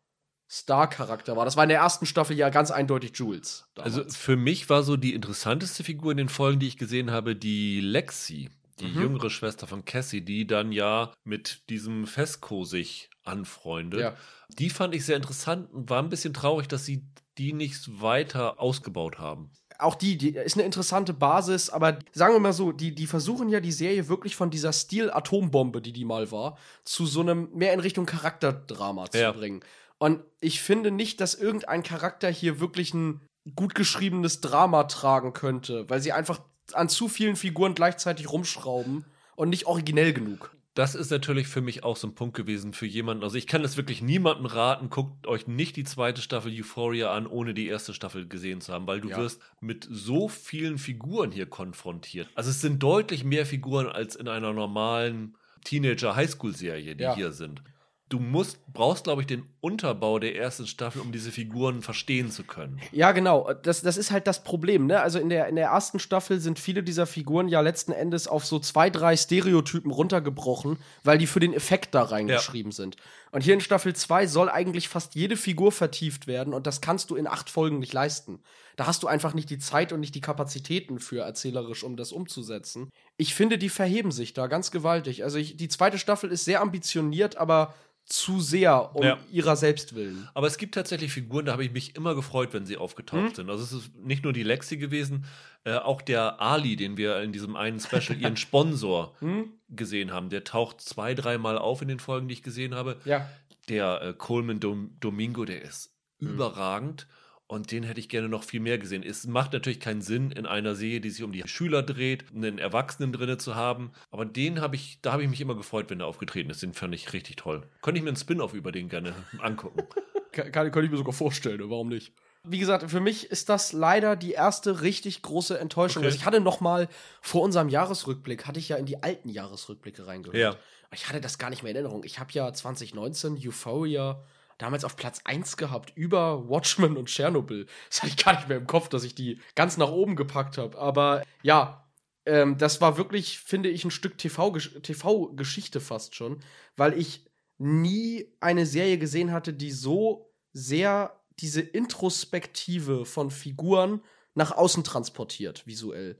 Star-Charakter war. Das war in der ersten Staffel ja ganz eindeutig Jules. damals. Also für mich war so die interessanteste Figur in den Folgen, die ich gesehen habe, die Lexi, die Mhm. jüngere Schwester von Cassie, die dann ja mit diesem Fesco sich anfreundet. Ja. Die fand ich sehr interessant und war ein bisschen traurig, dass sie die nicht weiter ausgebaut haben. Auch die, die ist eine interessante Basis, aber sagen wir mal so, die, die versuchen ja die Serie wirklich von dieser Stil-Atombombe, die die mal war, zu so einem mehr in Richtung Charakterdrama zu Ja. bringen. Und ich finde nicht, dass irgendein Charakter hier wirklich ein gut geschriebenes Drama tragen könnte, weil sie einfach an zu vielen Figuren gleichzeitig rumschrauben und nicht originell genug. Das ist natürlich für mich auch so ein Punkt gewesen für jemanden. Also ich kann das wirklich niemandem raten, guckt euch nicht die zweite Staffel Euphoria an, ohne die erste Staffel gesehen zu haben, weil du Ja. wirst mit so vielen Figuren hier konfrontiert. Also es sind deutlich mehr Figuren als in einer normalen Teenager-Highschool-Serie, die Ja. hier sind. Du musst, brauchst, glaube ich, den Unterbau der ersten Staffel, um diese Figuren verstehen zu können. Ja, genau. Das, das ist halt das Problem, ne? Also in der, in der ersten Staffel sind viele dieser Figuren ja letzten Endes auf so zwei, drei Stereotypen runtergebrochen, weil die für den Effekt da reingeschrieben sind. Und hier in Staffel 2 soll eigentlich fast jede Figur vertieft werden und das kannst du in acht Folgen nicht leisten. Da hast du einfach nicht die Zeit und nicht die Kapazitäten für erzählerisch, um das umzusetzen. Ich finde, die verheben sich da ganz gewaltig. Also ich, die zweite Staffel ist sehr ambitioniert, aber zu sehr um Ja. ihrer selbst willen. Aber es gibt tatsächlich Figuren, da habe ich mich immer gefreut, wenn sie aufgetaucht sind. Also es ist nicht nur die Lexi gewesen, äh, auch der Ali, den wir in diesem einen Special, ihren Sponsor, Hm? gesehen haben. Der taucht zwei, dreimal auf in den Folgen, die ich gesehen habe. Ja. Der äh, Coleman Dom Domingo, der ist Mhm. überragend. Und den hätte ich gerne noch viel mehr gesehen. Es macht natürlich keinen Sinn, in einer Serie, die sich um die Schüler dreht, einen Erwachsenen drinne zu haben. Aber den habe ich, da habe ich mich immer gefreut, wenn er aufgetreten ist. Den fand ich richtig toll. Könnte ich mir einen Spin-off über den gerne angucken. Kann, kann, kann ich mir sogar vorstellen, warum nicht? Wie gesagt, für mich ist das leider die erste richtig große Enttäuschung. Okay. Also ich hatte noch mal vor unserem Jahresrückblick hatte ich ja in die alten Jahresrückblicke reingehört. Ja. Ich hatte das gar nicht mehr in Erinnerung. Ich habe ja 2019 Euphoria damals auf Platz 1 gehabt über Watchmen und Chernobyl. Das hatte ich gar nicht mehr im Kopf, dass ich die ganz nach oben gepackt habe. Aber ja, ähm, das war wirklich, finde ich, ein Stück TV-Gesch- TV-Geschichte fast schon, weil ich nie eine Serie gesehen hatte, die so sehr diese Introspektive von Figuren nach außen transportiert, visuell.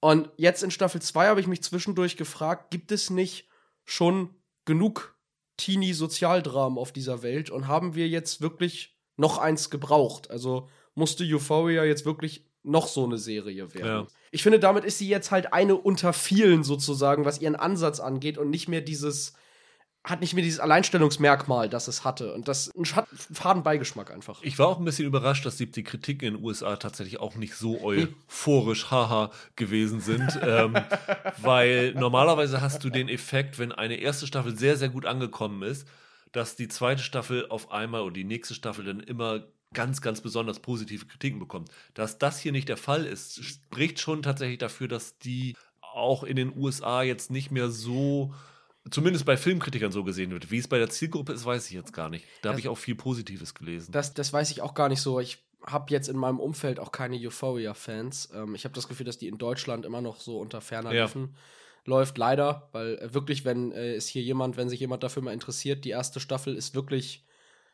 Und jetzt in Staffel 2 habe ich mich zwischendurch gefragt, gibt es nicht schon genug Teenie-Sozialdramen auf dieser Welt und haben wir jetzt wirklich noch eins gebraucht? Also musste Euphoria jetzt wirklich noch so eine Serie werden? Ja. Ich finde, damit ist sie jetzt halt eine unter vielen sozusagen, was ihren Ansatz angeht und nicht mehr dieses hat nicht mehr dieses Alleinstellungsmerkmal, das es hatte. Und das hat einen faden Beigeschmack einfach. Ich war auch ein bisschen überrascht, dass die, die Kritiken in den USA tatsächlich auch nicht so euphorisch haha gewesen sind. ähm, weil normalerweise hast du den Effekt, wenn eine erste Staffel sehr, sehr gut angekommen ist, dass die zweite Staffel auf einmal oder die nächste Staffel dann immer ganz, ganz besonders positive Kritiken bekommt. Dass das hier nicht der Fall ist, spricht schon tatsächlich dafür, dass die auch in den USA jetzt nicht mehr so, zumindest bei Filmkritikern so gesehen wird. Wie es bei der Zielgruppe ist, weiß ich jetzt gar nicht. Da habe ich auch viel Positives gelesen. Das, das weiß ich auch gar nicht so. Ich habe jetzt in meinem Umfeld auch keine Euphoria-Fans. Ähm, ich habe das Gefühl, dass die in Deutschland immer noch so unter ferner Ja. Liefen läuft. Leider, weil äh, wirklich, wenn äh, ist hier jemand, wenn sich jemand dafür mal interessiert, die erste Staffel ist wirklich,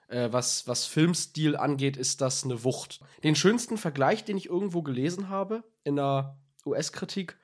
äh, was, was Filmstil angeht, ist das eine Wucht. Den schönsten Vergleich, den ich irgendwo gelesen habe, in einer US-Kritik,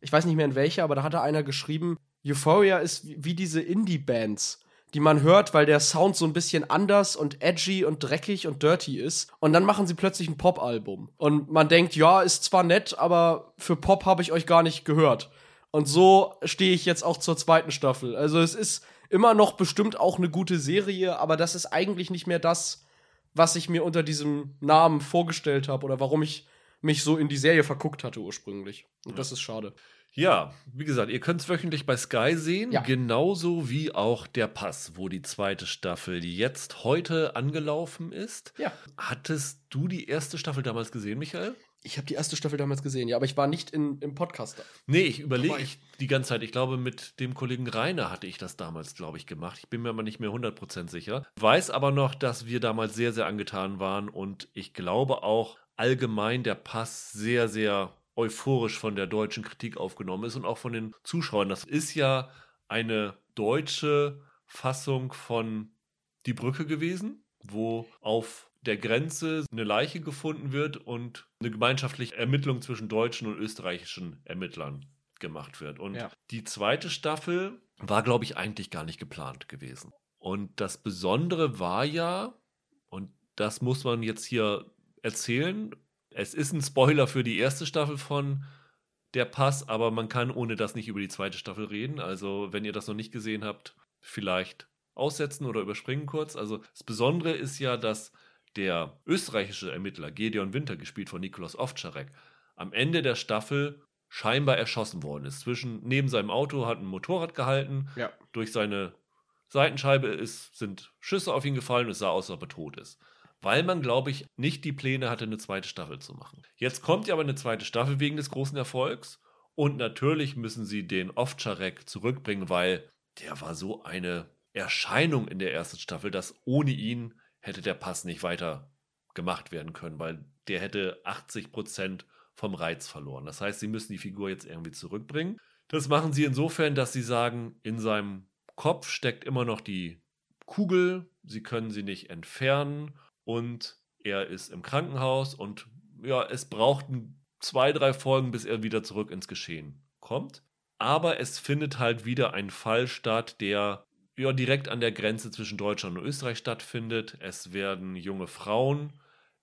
ich weiß nicht mehr in welcher, aber da hatte einer geschrieben, Euphoria ist wie, diese Indie-Bands, die man hört, weil der Sound so ein bisschen anders und edgy und dreckig und dirty ist. Und dann machen sie plötzlich ein Pop-Album. Und man denkt, ja, ist zwar nett, aber für Pop habe ich euch gar nicht gehört. Und so stehe ich jetzt auch zur zweiten Staffel. Also es ist immer noch bestimmt auch eine gute Serie, aber das ist eigentlich nicht mehr das, was ich mir unter diesem Namen vorgestellt habe oder warum ich mich so in die Serie verguckt hatte ursprünglich. Und das ist schade. Ja, wie gesagt, ihr könnt es wöchentlich bei Sky sehen, Ja. genauso wie auch der Pass, wo die zweite Staffel jetzt heute angelaufen ist. Ja. Hattest du die erste Staffel damals gesehen, Michael? Ich habe die erste Staffel damals gesehen, ja, aber ich war nicht in, im Podcast da. Nee, ich überlege ich die ganze Zeit. Ich glaube, mit dem Kollegen Rainer hatte ich das damals, glaube ich, gemacht. Ich bin mir aber nicht mehr 100% sicher. Weiß aber noch, dass wir damals sehr, sehr angetan waren und ich glaube auch allgemein der Pass sehr, sehr euphorisch von der deutschen Kritik aufgenommen ist und auch von den Zuschauern. Das ist ja eine deutsche Fassung von Die Brücke gewesen, wo auf der Grenze eine Leiche gefunden wird und eine gemeinschaftliche Ermittlung zwischen deutschen und österreichischen Ermittlern gemacht wird. Und Ja. die zweite Staffel war, glaube ich, eigentlich gar nicht geplant gewesen. Und das Besondere war ja, und das muss man jetzt hier erzählen, es ist ein Spoiler für die erste Staffel von Der Pass, aber man kann ohne das nicht über die zweite Staffel reden. Also, wenn ihr das noch nicht gesehen habt, vielleicht aussetzen oder überspringen kurz. Also, das Besondere ist ja, dass der österreichische Ermittler Gedeon Winter, gespielt von Nikolaus Ovtcharek, am Ende der Staffel scheinbar erschossen worden ist. Zwischen, neben seinem Auto hat ein Motorrad gehalten. Ja. Durch seine Seitenscheibe ist, sind Schüsse auf ihn gefallen und es sah aus, als ob er tot ist. Weil man, glaube ich, nicht die Pläne hatte, eine zweite Staffel zu machen. Jetzt kommt ja aber eine zweite Staffel wegen des großen Erfolgs. Und natürlich müssen sie den Ovtcharek zurückbringen, weil der war so eine Erscheinung in der ersten Staffel, dass ohne ihn hätte der Pass nicht weiter gemacht werden können, weil der hätte 80 Prozent vom Reiz verloren. Das heißt, sie müssen die Figur jetzt irgendwie zurückbringen. Das machen sie insofern, dass sie sagen, in seinem Kopf steckt immer noch die Kugel, sie können sie nicht entfernen und er ist im Krankenhaus und ja, es braucht zwei, drei Folgen, bis er wieder zurück ins Geschehen kommt. Aber es findet halt wieder ein Fall statt, der ja direkt an der Grenze zwischen Deutschland und Österreich stattfindet. Es werden junge Frauen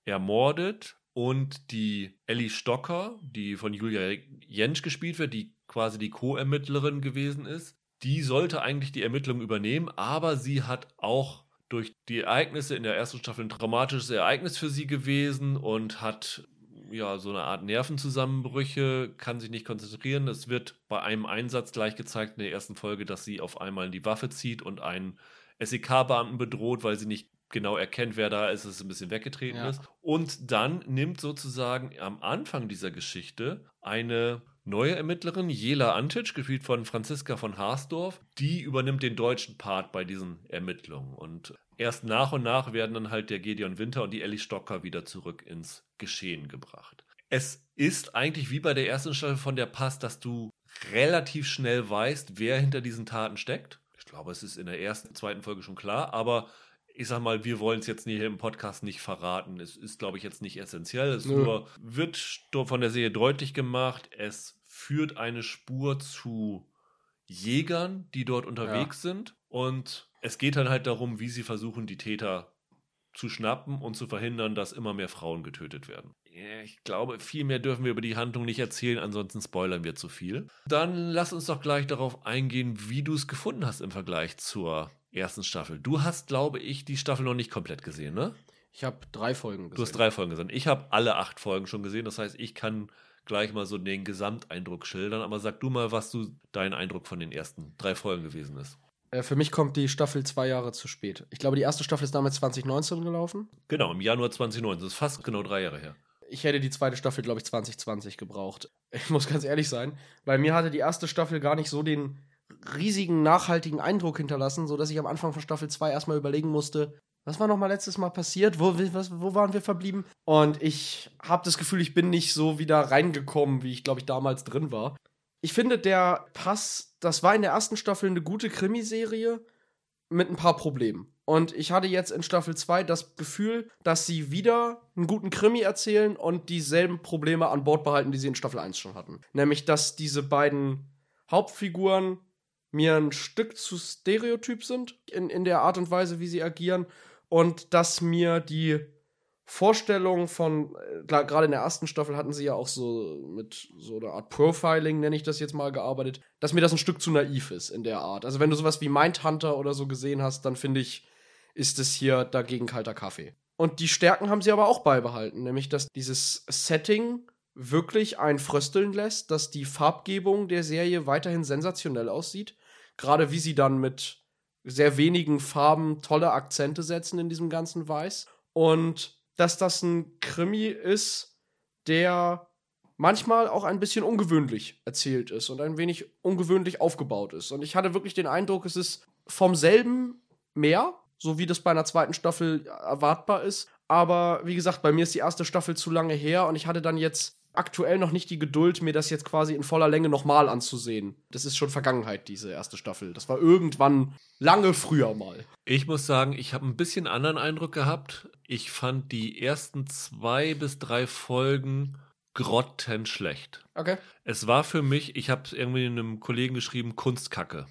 ermordet und die Ellie Stocker, die von Julia Jentsch gespielt wird, die quasi die Co-Ermittlerin gewesen ist, die sollte eigentlich die Ermittlungen übernehmen, aber sie hat auch durch die Ereignisse in der ersten Staffel ein traumatisches Ereignis für sie gewesen und hat ja so eine Art Nervenzusammenbrüche, kann sich nicht konzentrieren. Es wird bei einem Einsatz gleich gezeigt in der ersten Folge, dass sie auf einmal die Waffe zieht und einen SEK-Beamten bedroht, weil sie nicht genau erkennt, wer da ist, es ein bisschen weggetreten ja. ist. Und dann nimmt sozusagen am Anfang dieser Geschichte eine neue Ermittlerin, Jela Antic, gespielt von Franziska von Haasdorf, die übernimmt den deutschen Part bei diesen Ermittlungen. Und erst nach und nach werden dann halt der Gedeon Winter und die Ellie Stocker wieder zurück ins Geschehen gebracht. Es ist eigentlich wie bei der ersten Staffel von der Pass, dass du relativ schnell weißt, wer hinter diesen Taten steckt. Ich glaube, es ist in der ersten, zweiten Folge schon klar, aber ich sag mal, wir wollen es jetzt hier im Podcast nicht verraten. Es ist, glaube ich, jetzt nicht essentiell. Es nur wird von der Serie deutlich gemacht. Es führt eine Spur zu Jägern, die dort unterwegs ja. sind. Und es geht dann halt darum, wie sie versuchen, die Täter zu schnappen und zu verhindern, dass immer mehr Frauen getötet werden. Ich glaube, viel mehr dürfen wir über die Handlung nicht erzählen, ansonsten spoilern wir zu viel. Dann lass uns doch gleich darauf eingehen, wie du es gefunden hast im Vergleich zur ersten Staffel. Du hast, glaube ich, die Staffel noch nicht komplett gesehen, ne? Ich habe drei Folgen gesehen. Du hast drei Folgen gesehen. Ich habe alle acht Folgen schon gesehen. Das heißt, ich kann gleich mal so den Gesamteindruck schildern. Aber sag du mal, was du dein Eindruck von den ersten drei Folgen gewesen ist. Äh, für mich kommt die Staffel zwei Jahre zu spät. Ich glaube, die erste Staffel ist damals 2019 gelaufen. Genau, im Januar 2019. Das ist fast genau drei Jahre her. Ich hätte die zweite Staffel, glaube ich, 2020 gebraucht. Ich muss ganz ehrlich sein. Bei mir hatte die erste Staffel gar nicht so den riesigen, nachhaltigen Eindruck hinterlassen, sodass ich am Anfang von Staffel 2 erstmal überlegen musste, was war noch mal letztes Mal passiert? Wo, was, wo waren wir verblieben? Und ich habe das Gefühl, ich bin nicht so wieder reingekommen, wie ich, glaube ich, damals drin war. Ich finde, der Pass, das war in der ersten Staffel eine gute Krimiserie mit ein paar Problemen. Und ich hatte jetzt in Staffel 2 das Gefühl, dass sie wieder einen guten Krimi erzählen und dieselben Probleme an Bord behalten, die sie in Staffel 1 schon hatten. Nämlich, dass diese beiden Hauptfiguren mir ein Stück zu stereotyp sind in, in der Art und Weise, wie sie agieren und dass mir die Vorstellung von, äh, gerade in der ersten Staffel hatten sie ja auch so mit so einer Art Profiling, nenne ich das jetzt mal, gearbeitet, dass mir das ein Stück zu naiv ist in der Art. Also wenn du sowas wie Mindhunter oder so gesehen hast, dann finde ich, ist es hier dagegen kalter Kaffee. Und die Stärken haben sie aber auch beibehalten, nämlich dass dieses Setting wirklich ein frösteln lässt, dass die Farbgebung der Serie weiterhin sensationell aussieht, Gerade wie sie dann mit sehr wenigen Farben tolle Akzente setzen in diesem ganzen Weiß. Und dass das ein Krimi ist, der manchmal auch ein bisschen ungewöhnlich erzählt ist und ein wenig ungewöhnlich aufgebaut ist. Und ich hatte wirklich den Eindruck, es ist vom selben mehr, so wie das bei einer zweiten Staffel erwartbar ist. Aber wie gesagt, bei mir ist die erste Staffel zu lange her und ich hatte dann jetzt aktuell noch nicht die Geduld, mir das jetzt quasi in voller Länge nochmal anzusehen. Das ist schon Vergangenheit, diese erste Staffel. Das war irgendwann lange früher mal. Ich muss sagen, ich habe ein bisschen anderen Eindruck gehabt. Ich fand die ersten zwei bis drei Folgen grottenschlecht. Okay. Es war für mich, ich habe irgendwie einem Kollegen geschrieben, Kunstkacke.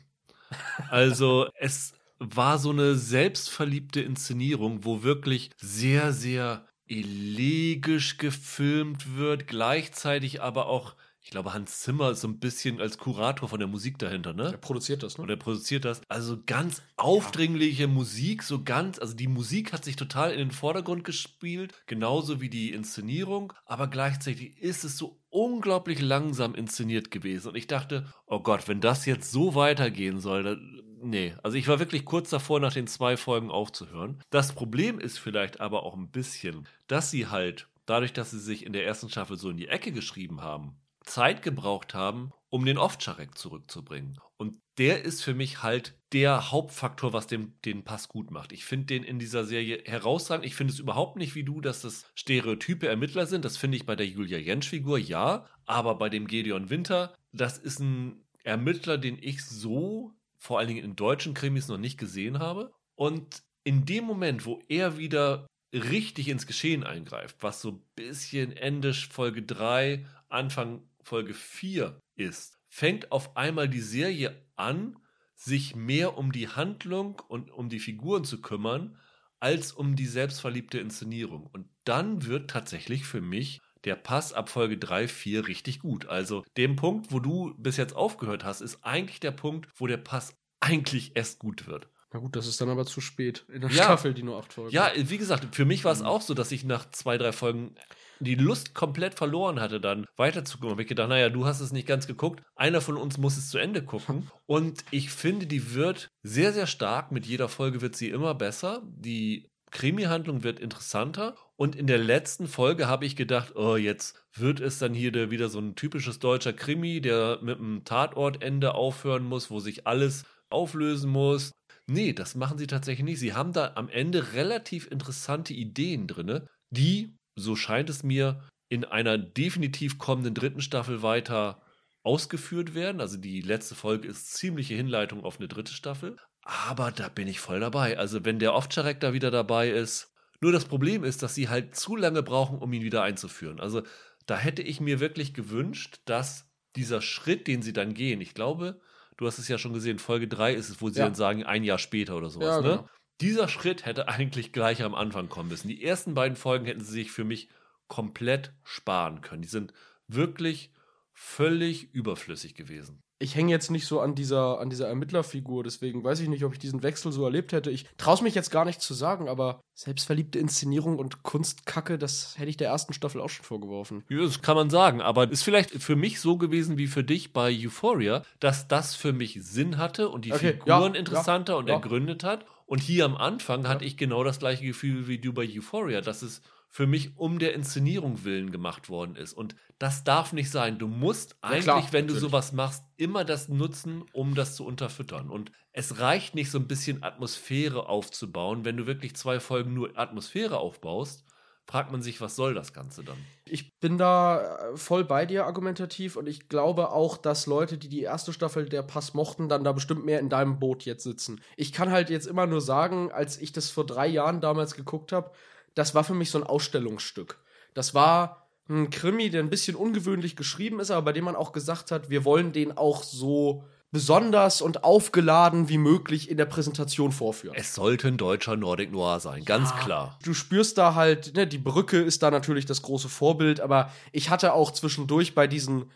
Also es war so eine selbstverliebte Inszenierung, wo wirklich sehr, sehr elegisch gefilmt wird, gleichzeitig aber auch ich glaube, Hans Zimmer ist so ein bisschen als Kurator von der Musik dahinter, ne? Er produziert das, ne? Und er produziert das. Also ganz aufdringliche Musik, so ganz, also die Musik hat sich total in den Vordergrund gespielt, genauso wie die Inszenierung, aber gleichzeitig ist es so unglaublich langsam inszeniert gewesen. Und ich dachte, oh Gott, wenn das jetzt so weitergehen soll, dann, nee. Also ich war wirklich kurz davor, nach den zwei Folgen aufzuhören. Das Problem ist vielleicht aber auch ein bisschen, dass sie halt, dadurch, dass sie sich in der ersten Staffel so in die Ecke geschrieben haben, Zeit gebraucht haben, um den Ovtcharek zurückzubringen. Und der ist für mich halt der Hauptfaktor, was dem, den Pass gut macht. Ich finde den in dieser Serie herausragend. Ich finde es überhaupt nicht wie du, dass das stereotype Ermittler sind. Das finde ich bei der Julia Jentsch-Figur, ja. Aber bei dem Gedeon Winter, das ist ein Ermittler, den ich so vor allen Dingen in deutschen Krimis noch nicht gesehen habe. Und in dem Moment, wo er wieder richtig ins Geschehen eingreift, was so ein bisschen Ende Folge 3, Anfang Folge 4 ist, fängt auf einmal die Serie an, sich mehr um die Handlung und um die Figuren zu kümmern, als um die selbstverliebte Inszenierung. Und dann wird tatsächlich für mich der Pass ab Folge 3, 4 richtig gut. Also dem Punkt, wo du bis jetzt aufgehört hast, ist eigentlich der Punkt, wo der Pass eigentlich erst gut wird. Na gut, das ist dann aber zu spät in der Ja. Staffel, die nur acht Folgen. Ja, wie gesagt, für mich war es Mhm. auch so, dass ich nach zwei, drei Folgen die Lust komplett verloren hatte, dann weiterzugucken. Habe ich gedacht, naja, du hast es nicht ganz geguckt. Einer von uns muss es zu Ende gucken. Und ich finde, die wird sehr, sehr stark. Mit jeder Folge wird sie immer besser. Die Krimi-Handlung wird interessanter. Und in der letzten Folge habe ich gedacht, oh, jetzt wird es dann hier der, wieder so ein typisches deutscher Krimi, der mit einem Tatortende aufhören muss, wo sich alles auflösen muss. Nee, das machen sie tatsächlich nicht. Sie haben da am Ende relativ interessante Ideen drin, die, so scheint es mir, in einer definitiv kommenden dritten Staffel weiter ausgeführt werden. Also die letzte Folge ist ziemliche Hinleitung auf eine dritte Staffel. Aber da bin ich voll dabei. Also wenn der Ovcharek da wieder dabei ist. Nur das Problem ist, dass sie halt zu lange brauchen, um ihn wieder einzuführen. Also da hätte ich mir wirklich gewünscht, dass dieser Schritt, den sie dann gehen, ich glaube, du hast es ja schon gesehen, Folge 3 ist es, wo sie Ja. dann sagen, ein Jahr später oder sowas, Ja, ne? genau. Dieser Schritt hätte eigentlich gleich am Anfang kommen müssen. Die ersten beiden Folgen hätten sie sich für mich komplett sparen können. Die sind wirklich völlig überflüssig gewesen. Ich hänge jetzt nicht so an dieser, an dieser Ermittlerfigur, deswegen weiß ich nicht, ob ich diesen Wechsel so erlebt hätte. Ich traue mich jetzt gar nicht zu sagen, aber selbstverliebte Inszenierung und Kunstkacke, das hätte ich der ersten Staffel auch schon vorgeworfen. Ja, Das kann man sagen, aber ist vielleicht für mich so gewesen wie für dich bei Euphoria, dass das für mich Sinn hatte und die Okay, Figuren ja, interessanter ja, und ergründet hat. Und hier am Anfang hatte ich genau das gleiche Gefühl wie du bei Euphoria, dass es für mich um der Inszenierung willen gemacht worden ist. Und das darf nicht sein. Du musst eigentlich, klar, wenn du natürlich. sowas machst, immer das nutzen, um das zu unterfüttern. Und es reicht nicht, so ein bisschen Atmosphäre aufzubauen. Wenn du wirklich zwei Folgen nur Atmosphäre aufbaust, fragt man sich, was soll das Ganze dann? Ich bin da äh, voll bei dir argumentativ und ich glaube auch, dass Leute, die die erste Staffel der Pass mochten, dann da bestimmt mehr in deinem Boot jetzt sitzen. Ich kann halt jetzt immer nur sagen, als ich das vor drei Jahren damals geguckt habe, das war für mich so ein Ausstellungsstück. Das war ein Krimi, der ein bisschen ungewöhnlich geschrieben ist, aber bei dem man auch gesagt hat, wir wollen den auch so besonders und aufgeladen wie möglich in der Präsentation vorführen. Es sollte ein deutscher Nordic Noir sein, ganz Ja. klar. Du spürst da halt, ne, die Brücke ist da natürlich das große Vorbild, aber ich hatte auch zwischendurch bei diesen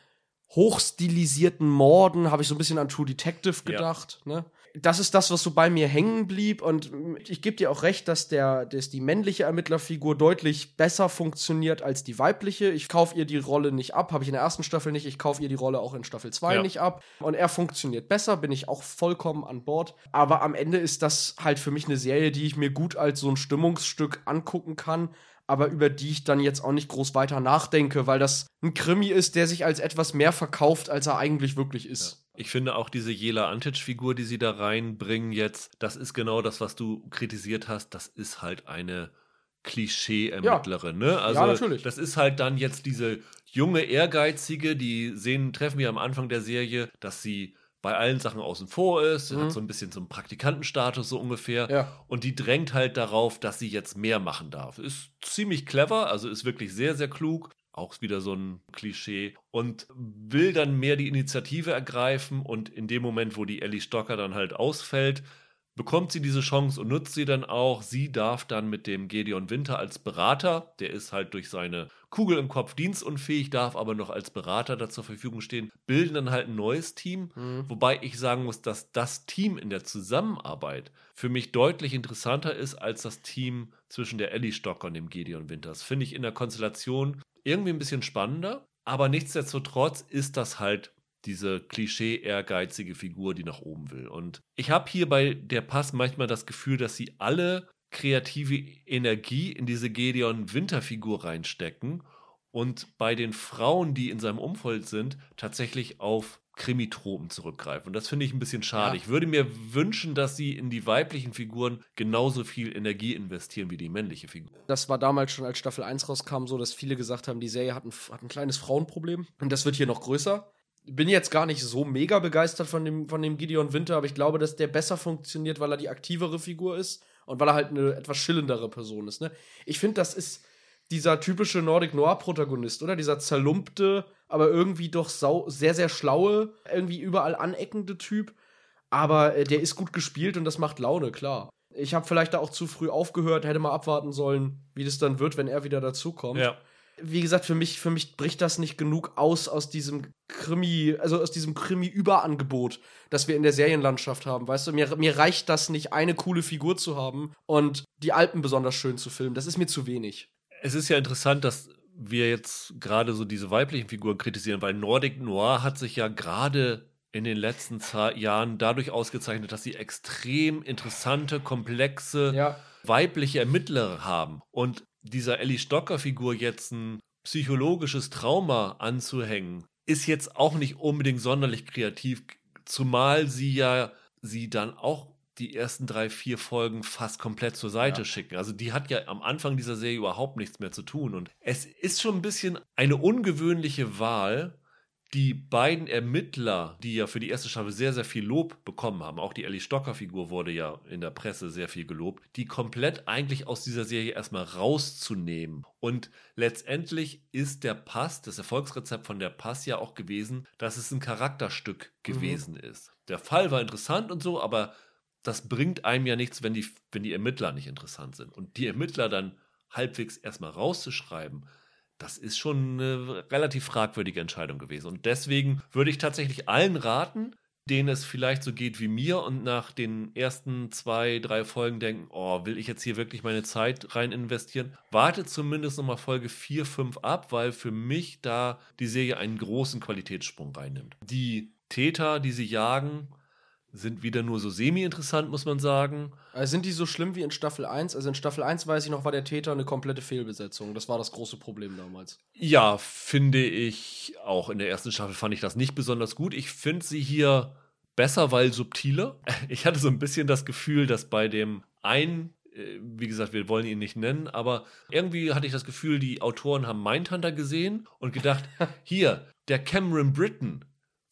hochstilisierten Morden, habe ich so ein bisschen an True Detective Ja. gedacht, ne? Das ist das, was so bei mir hängen blieb und ich gebe dir auch recht, dass der, dass die männliche Ermittlerfigur deutlich besser funktioniert als die weibliche. Ich kaufe ihr die Rolle nicht ab, habe ich in der ersten Staffel nicht, ich kaufe ihr die Rolle auch in Staffel 2 Ja. nicht ab und er funktioniert besser, bin ich auch vollkommen an Bord, aber am Ende ist das halt für mich eine Serie, die ich mir gut als so ein Stimmungsstück angucken kann, aber über die ich dann jetzt auch nicht groß weiter nachdenke, weil das ein Krimi ist, der sich als etwas mehr verkauft, als er eigentlich wirklich ist. Ich finde auch diese Jela Antic-Figur, die sie da reinbringen jetzt, das ist genau das, was du kritisiert hast. Das ist halt eine Klischee-Ermittlerin, ne? Also, Ja, natürlich. das ist halt dann jetzt diese junge, ehrgeizige, die sehen, treffen wir am Anfang der Serie, dass sie bei allen Sachen außen vor ist, Mhm. hat so ein bisschen so einen Praktikantenstatus so ungefähr. Ja. Und die drängt halt darauf, dass sie jetzt mehr machen darf. Ist ziemlich clever, also ist wirklich sehr, sehr klug. Auch wieder so ein Klischee. Und will dann mehr die Initiative ergreifen. Und in dem Moment, wo die Ellie Stocker dann halt ausfällt, bekommt sie diese Chance und nutzt sie dann auch. Sie darf dann mit dem Gedeon Winter als Berater, der ist halt durch seine Kugel im Kopf dienstunfähig, darf aber noch als Berater da zur Verfügung stehen, bilden dann halt ein neues Team. Mhm. Wobei ich sagen muss, dass das Team in der Zusammenarbeit für mich deutlich interessanter ist als das Team zwischen der Ellie Stocker und dem Gedeon Winters. Finde ich in der Konstellation irgendwie ein bisschen spannender. Aber nichtsdestotrotz ist das halt diese klischee-ehrgeizige Figur, die nach oben will. Und ich habe hier bei der Pass manchmal das Gefühl, dass sie alle kreative Energie in diese Gedeon Winterfigur reinstecken und bei den Frauen, die in seinem Umfeld sind, tatsächlich auf Krimitropen zurückgreifen. Und das finde ich ein bisschen schade. Ja. Ich würde mir wünschen, dass sie in die weiblichen Figuren genauso viel Energie investieren wie die männliche Figur. Das war damals schon, als Staffel 1 rauskam, so, dass viele gesagt haben, die Serie hat ein, hat ein kleines Frauenproblem. Und das wird hier noch größer bin jetzt gar nicht so mega begeistert von dem, von dem Gideon Winter, aber ich glaube, dass der besser funktioniert, weil er die aktivere Figur ist und weil er halt eine etwas schillendere Person ist. Ne? Ich finde, das ist dieser typische Nordic Noir-Protagonist, oder? Dieser zerlumpte, aber irgendwie doch sau sehr, sehr schlaue, irgendwie überall aneckende Typ. Aber äh, der ist gut gespielt und das macht Laune, klar. Ich habe vielleicht da auch zu früh aufgehört, hätte mal abwarten sollen, wie das dann wird, wenn er wieder dazukommt. Ja wie gesagt, für mich, für mich bricht das nicht genug aus aus diesem Krimi, also aus diesem Krimi-Überangebot, das wir in der Serienlandschaft haben. Weißt du, mir, mir reicht das nicht, eine coole Figur zu haben und die Alpen besonders schön zu filmen. Das ist mir zu wenig. Es ist ja interessant, dass wir jetzt gerade so diese weiblichen Figuren kritisieren, weil Nordic Noir hat sich ja gerade in den letzten Jahren dadurch ausgezeichnet, dass sie extrem interessante, komplexe, ja. weibliche Ermittler haben. Und dieser Ellie Stocker-Figur jetzt ein psychologisches Trauma anzuhängen, ist jetzt auch nicht unbedingt sonderlich kreativ, zumal sie ja sie dann auch die ersten drei, vier Folgen fast komplett zur Seite ja. schicken. Also die hat ja am Anfang dieser Serie überhaupt nichts mehr zu tun. Und es ist schon ein bisschen eine ungewöhnliche Wahl, die beiden Ermittler, die ja für die erste Staffel sehr, sehr viel Lob bekommen haben, auch die Ellie Stocker-Figur wurde ja in der Presse sehr viel gelobt, die komplett eigentlich aus dieser Serie erstmal rauszunehmen. Und letztendlich ist der Pass, das Erfolgsrezept von der Pass ja auch gewesen, dass es ein Charakterstück mhm. gewesen mhm. ist. Der Fall war interessant und so, aber das bringt einem ja nichts, wenn die, wenn die Ermittler nicht interessant sind. Und die Ermittler dann halbwegs erstmal rauszuschreiben, das ist schon eine relativ fragwürdige Entscheidung gewesen. Und deswegen würde ich tatsächlich allen raten, denen es vielleicht so geht wie mir und nach den ersten zwei, drei Folgen denken, oh, will ich jetzt hier wirklich meine Zeit rein investieren? Wartet zumindest nochmal Folge 4, 5 ab, weil für mich da die Serie einen großen Qualitätssprung reinnimmt. Die Täter, die sie jagen, sind wieder nur so semi-interessant, muss man sagen. Also sind die so schlimm wie in Staffel 1? Also in Staffel 1 weiß ich noch, war der Täter eine komplette Fehlbesetzung. Das war das große Problem damals. Ja, finde ich auch. In der ersten Staffel fand ich das nicht besonders gut. Ich finde sie hier besser, weil subtiler. Ich hatte so ein bisschen das Gefühl, dass bei dem einen äh, wie gesagt, wir wollen ihn nicht nennen, aber irgendwie hatte ich das Gefühl, die Autoren haben Mindhunter gesehen und gedacht, hier, der Cameron Britton,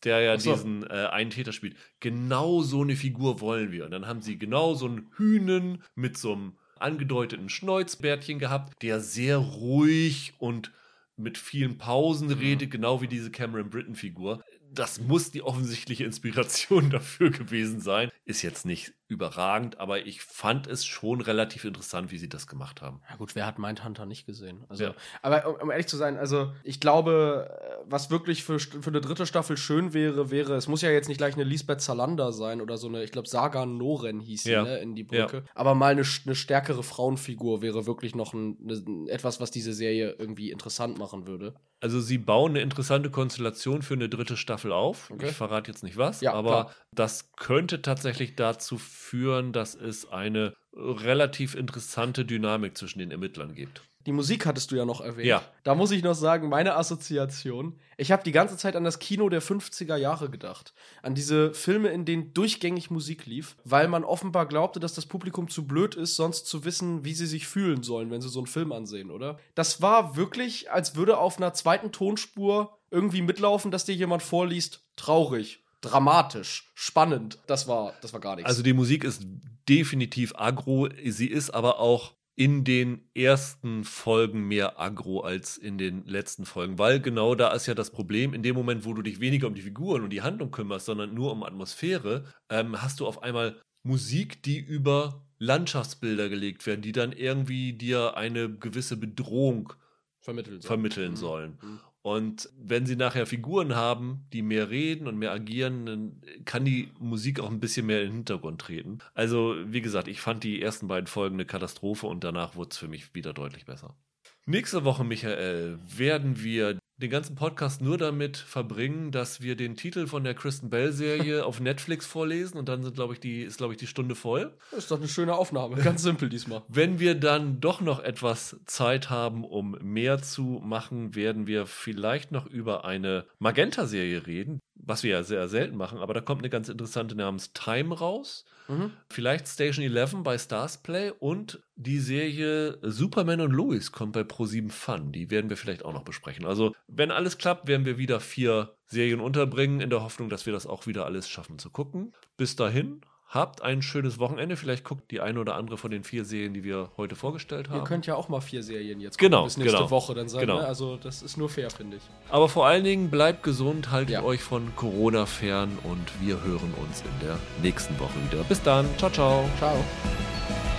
der ja so. diesen äh, einen Täter spielt. Genau so eine Figur wollen wir. Und dann haben sie genau so einen Hühnen mit so einem angedeuteten Schnäuzbärtchen gehabt, der sehr ruhig und mit vielen Pausen mhm. redet, genau wie diese Cameron Britton-Figur. Das muss die offensichtliche Inspiration dafür gewesen sein. Ist jetzt nicht überragend, aber ich fand es schon relativ interessant, wie sie das gemacht haben. Ja gut, wer hat Mindhunter nicht gesehen? Also, ja. Aber um, ehrlich zu sein, also ich glaube, was wirklich für, für eine dritte Staffel schön wäre, wäre, es muss ja jetzt nicht gleich eine Lisbeth Salander sein oder so eine, ich glaube, Saga Noren hieß sie, ja. ne, in die Brücke. Ja. Aber mal eine, eine, stärkere Frauenfigur wäre wirklich noch ein, eine, etwas, was diese Serie irgendwie interessant machen würde. Also sie bauen eine interessante Konstellation für eine dritte Staffel auf. Okay. Ich verrate jetzt nicht was, aber klar. das könnte tatsächlich dazu führen, führen, dass es eine relativ interessante Dynamik zwischen den Ermittlern gibt. Die Musik hattest du ja noch erwähnt. Ja. Da muss ich noch sagen, meine Assoziation. Ich habe die ganze Zeit an das Kino der 50er Jahre gedacht. An diese Filme, in denen durchgängig Musik lief, weil man offenbar glaubte, dass das Publikum zu blöd ist, sonst zu wissen, wie sie sich fühlen sollen, wenn sie so einen Film ansehen, oder? Das war wirklich, als würde auf einer zweiten Tonspur irgendwie mitlaufen, dass dir jemand vorliest, traurig dramatisch, spannend. Das war, das war gar nichts. Also die Musik ist definitiv aggro. Sie ist aber auch in den ersten Folgen mehr aggro als in den letzten Folgen, weil genau da ist ja das Problem, in dem Moment, wo du dich weniger um die Figuren und die Handlung kümmerst, sondern nur um Atmosphäre, ähm, hast du auf einmal Musik, die über Landschaftsbilder gelegt werden, die dann irgendwie dir eine gewisse Bedrohung Vermitteln. soll. vermitteln Mhm. sollen. Mhm. Und wenn sie nachher Figuren haben, die mehr reden und mehr agieren, dann kann die Musik auch ein bisschen mehr in den Hintergrund treten. Also, wie gesagt, ich fand die ersten beiden Folgen eine Katastrophe und danach wurde es für mich wieder deutlich besser. Nächste Woche, Michael, werden wir den ganzen Podcast nur damit verbringen, dass wir den Titel von der Kristen Bell-Serie auf Netflix vorlesen und dann sind, glaube ich, die, ist, glaube ich, die Stunde voll. Das ist doch eine schöne Aufnahme. Ganz simpel diesmal. Wenn wir dann doch noch etwas Zeit haben, um mehr zu machen, werden wir vielleicht noch über eine Magenta-Serie reden, was wir ja sehr selten machen, aber da kommt eine ganz interessante namens Time raus. Mhm. Vielleicht Station 11 bei Stars Play und die Serie Superman und Lois kommt bei Pro7 Fun. Die werden wir vielleicht auch noch besprechen. Also, wenn alles klappt, werden wir wieder vier Serien unterbringen, in der Hoffnung, dass wir das auch wieder alles schaffen zu gucken. Bis dahin, habt ein schönes Wochenende. Vielleicht guckt die eine oder andere von den vier Serien, die wir heute vorgestellt Ihr haben. könnt ja auch mal vier Serien jetzt Genau, bis nächste genau. Woche dann sein. Genau. Ne? Also das ist nur fair, finde ich. Aber vor allen Dingen bleibt gesund, haltet Ja. euch von Corona fern und wir hören uns in der nächsten Woche wieder. Bis dann. Ciao, ciao. Ciao.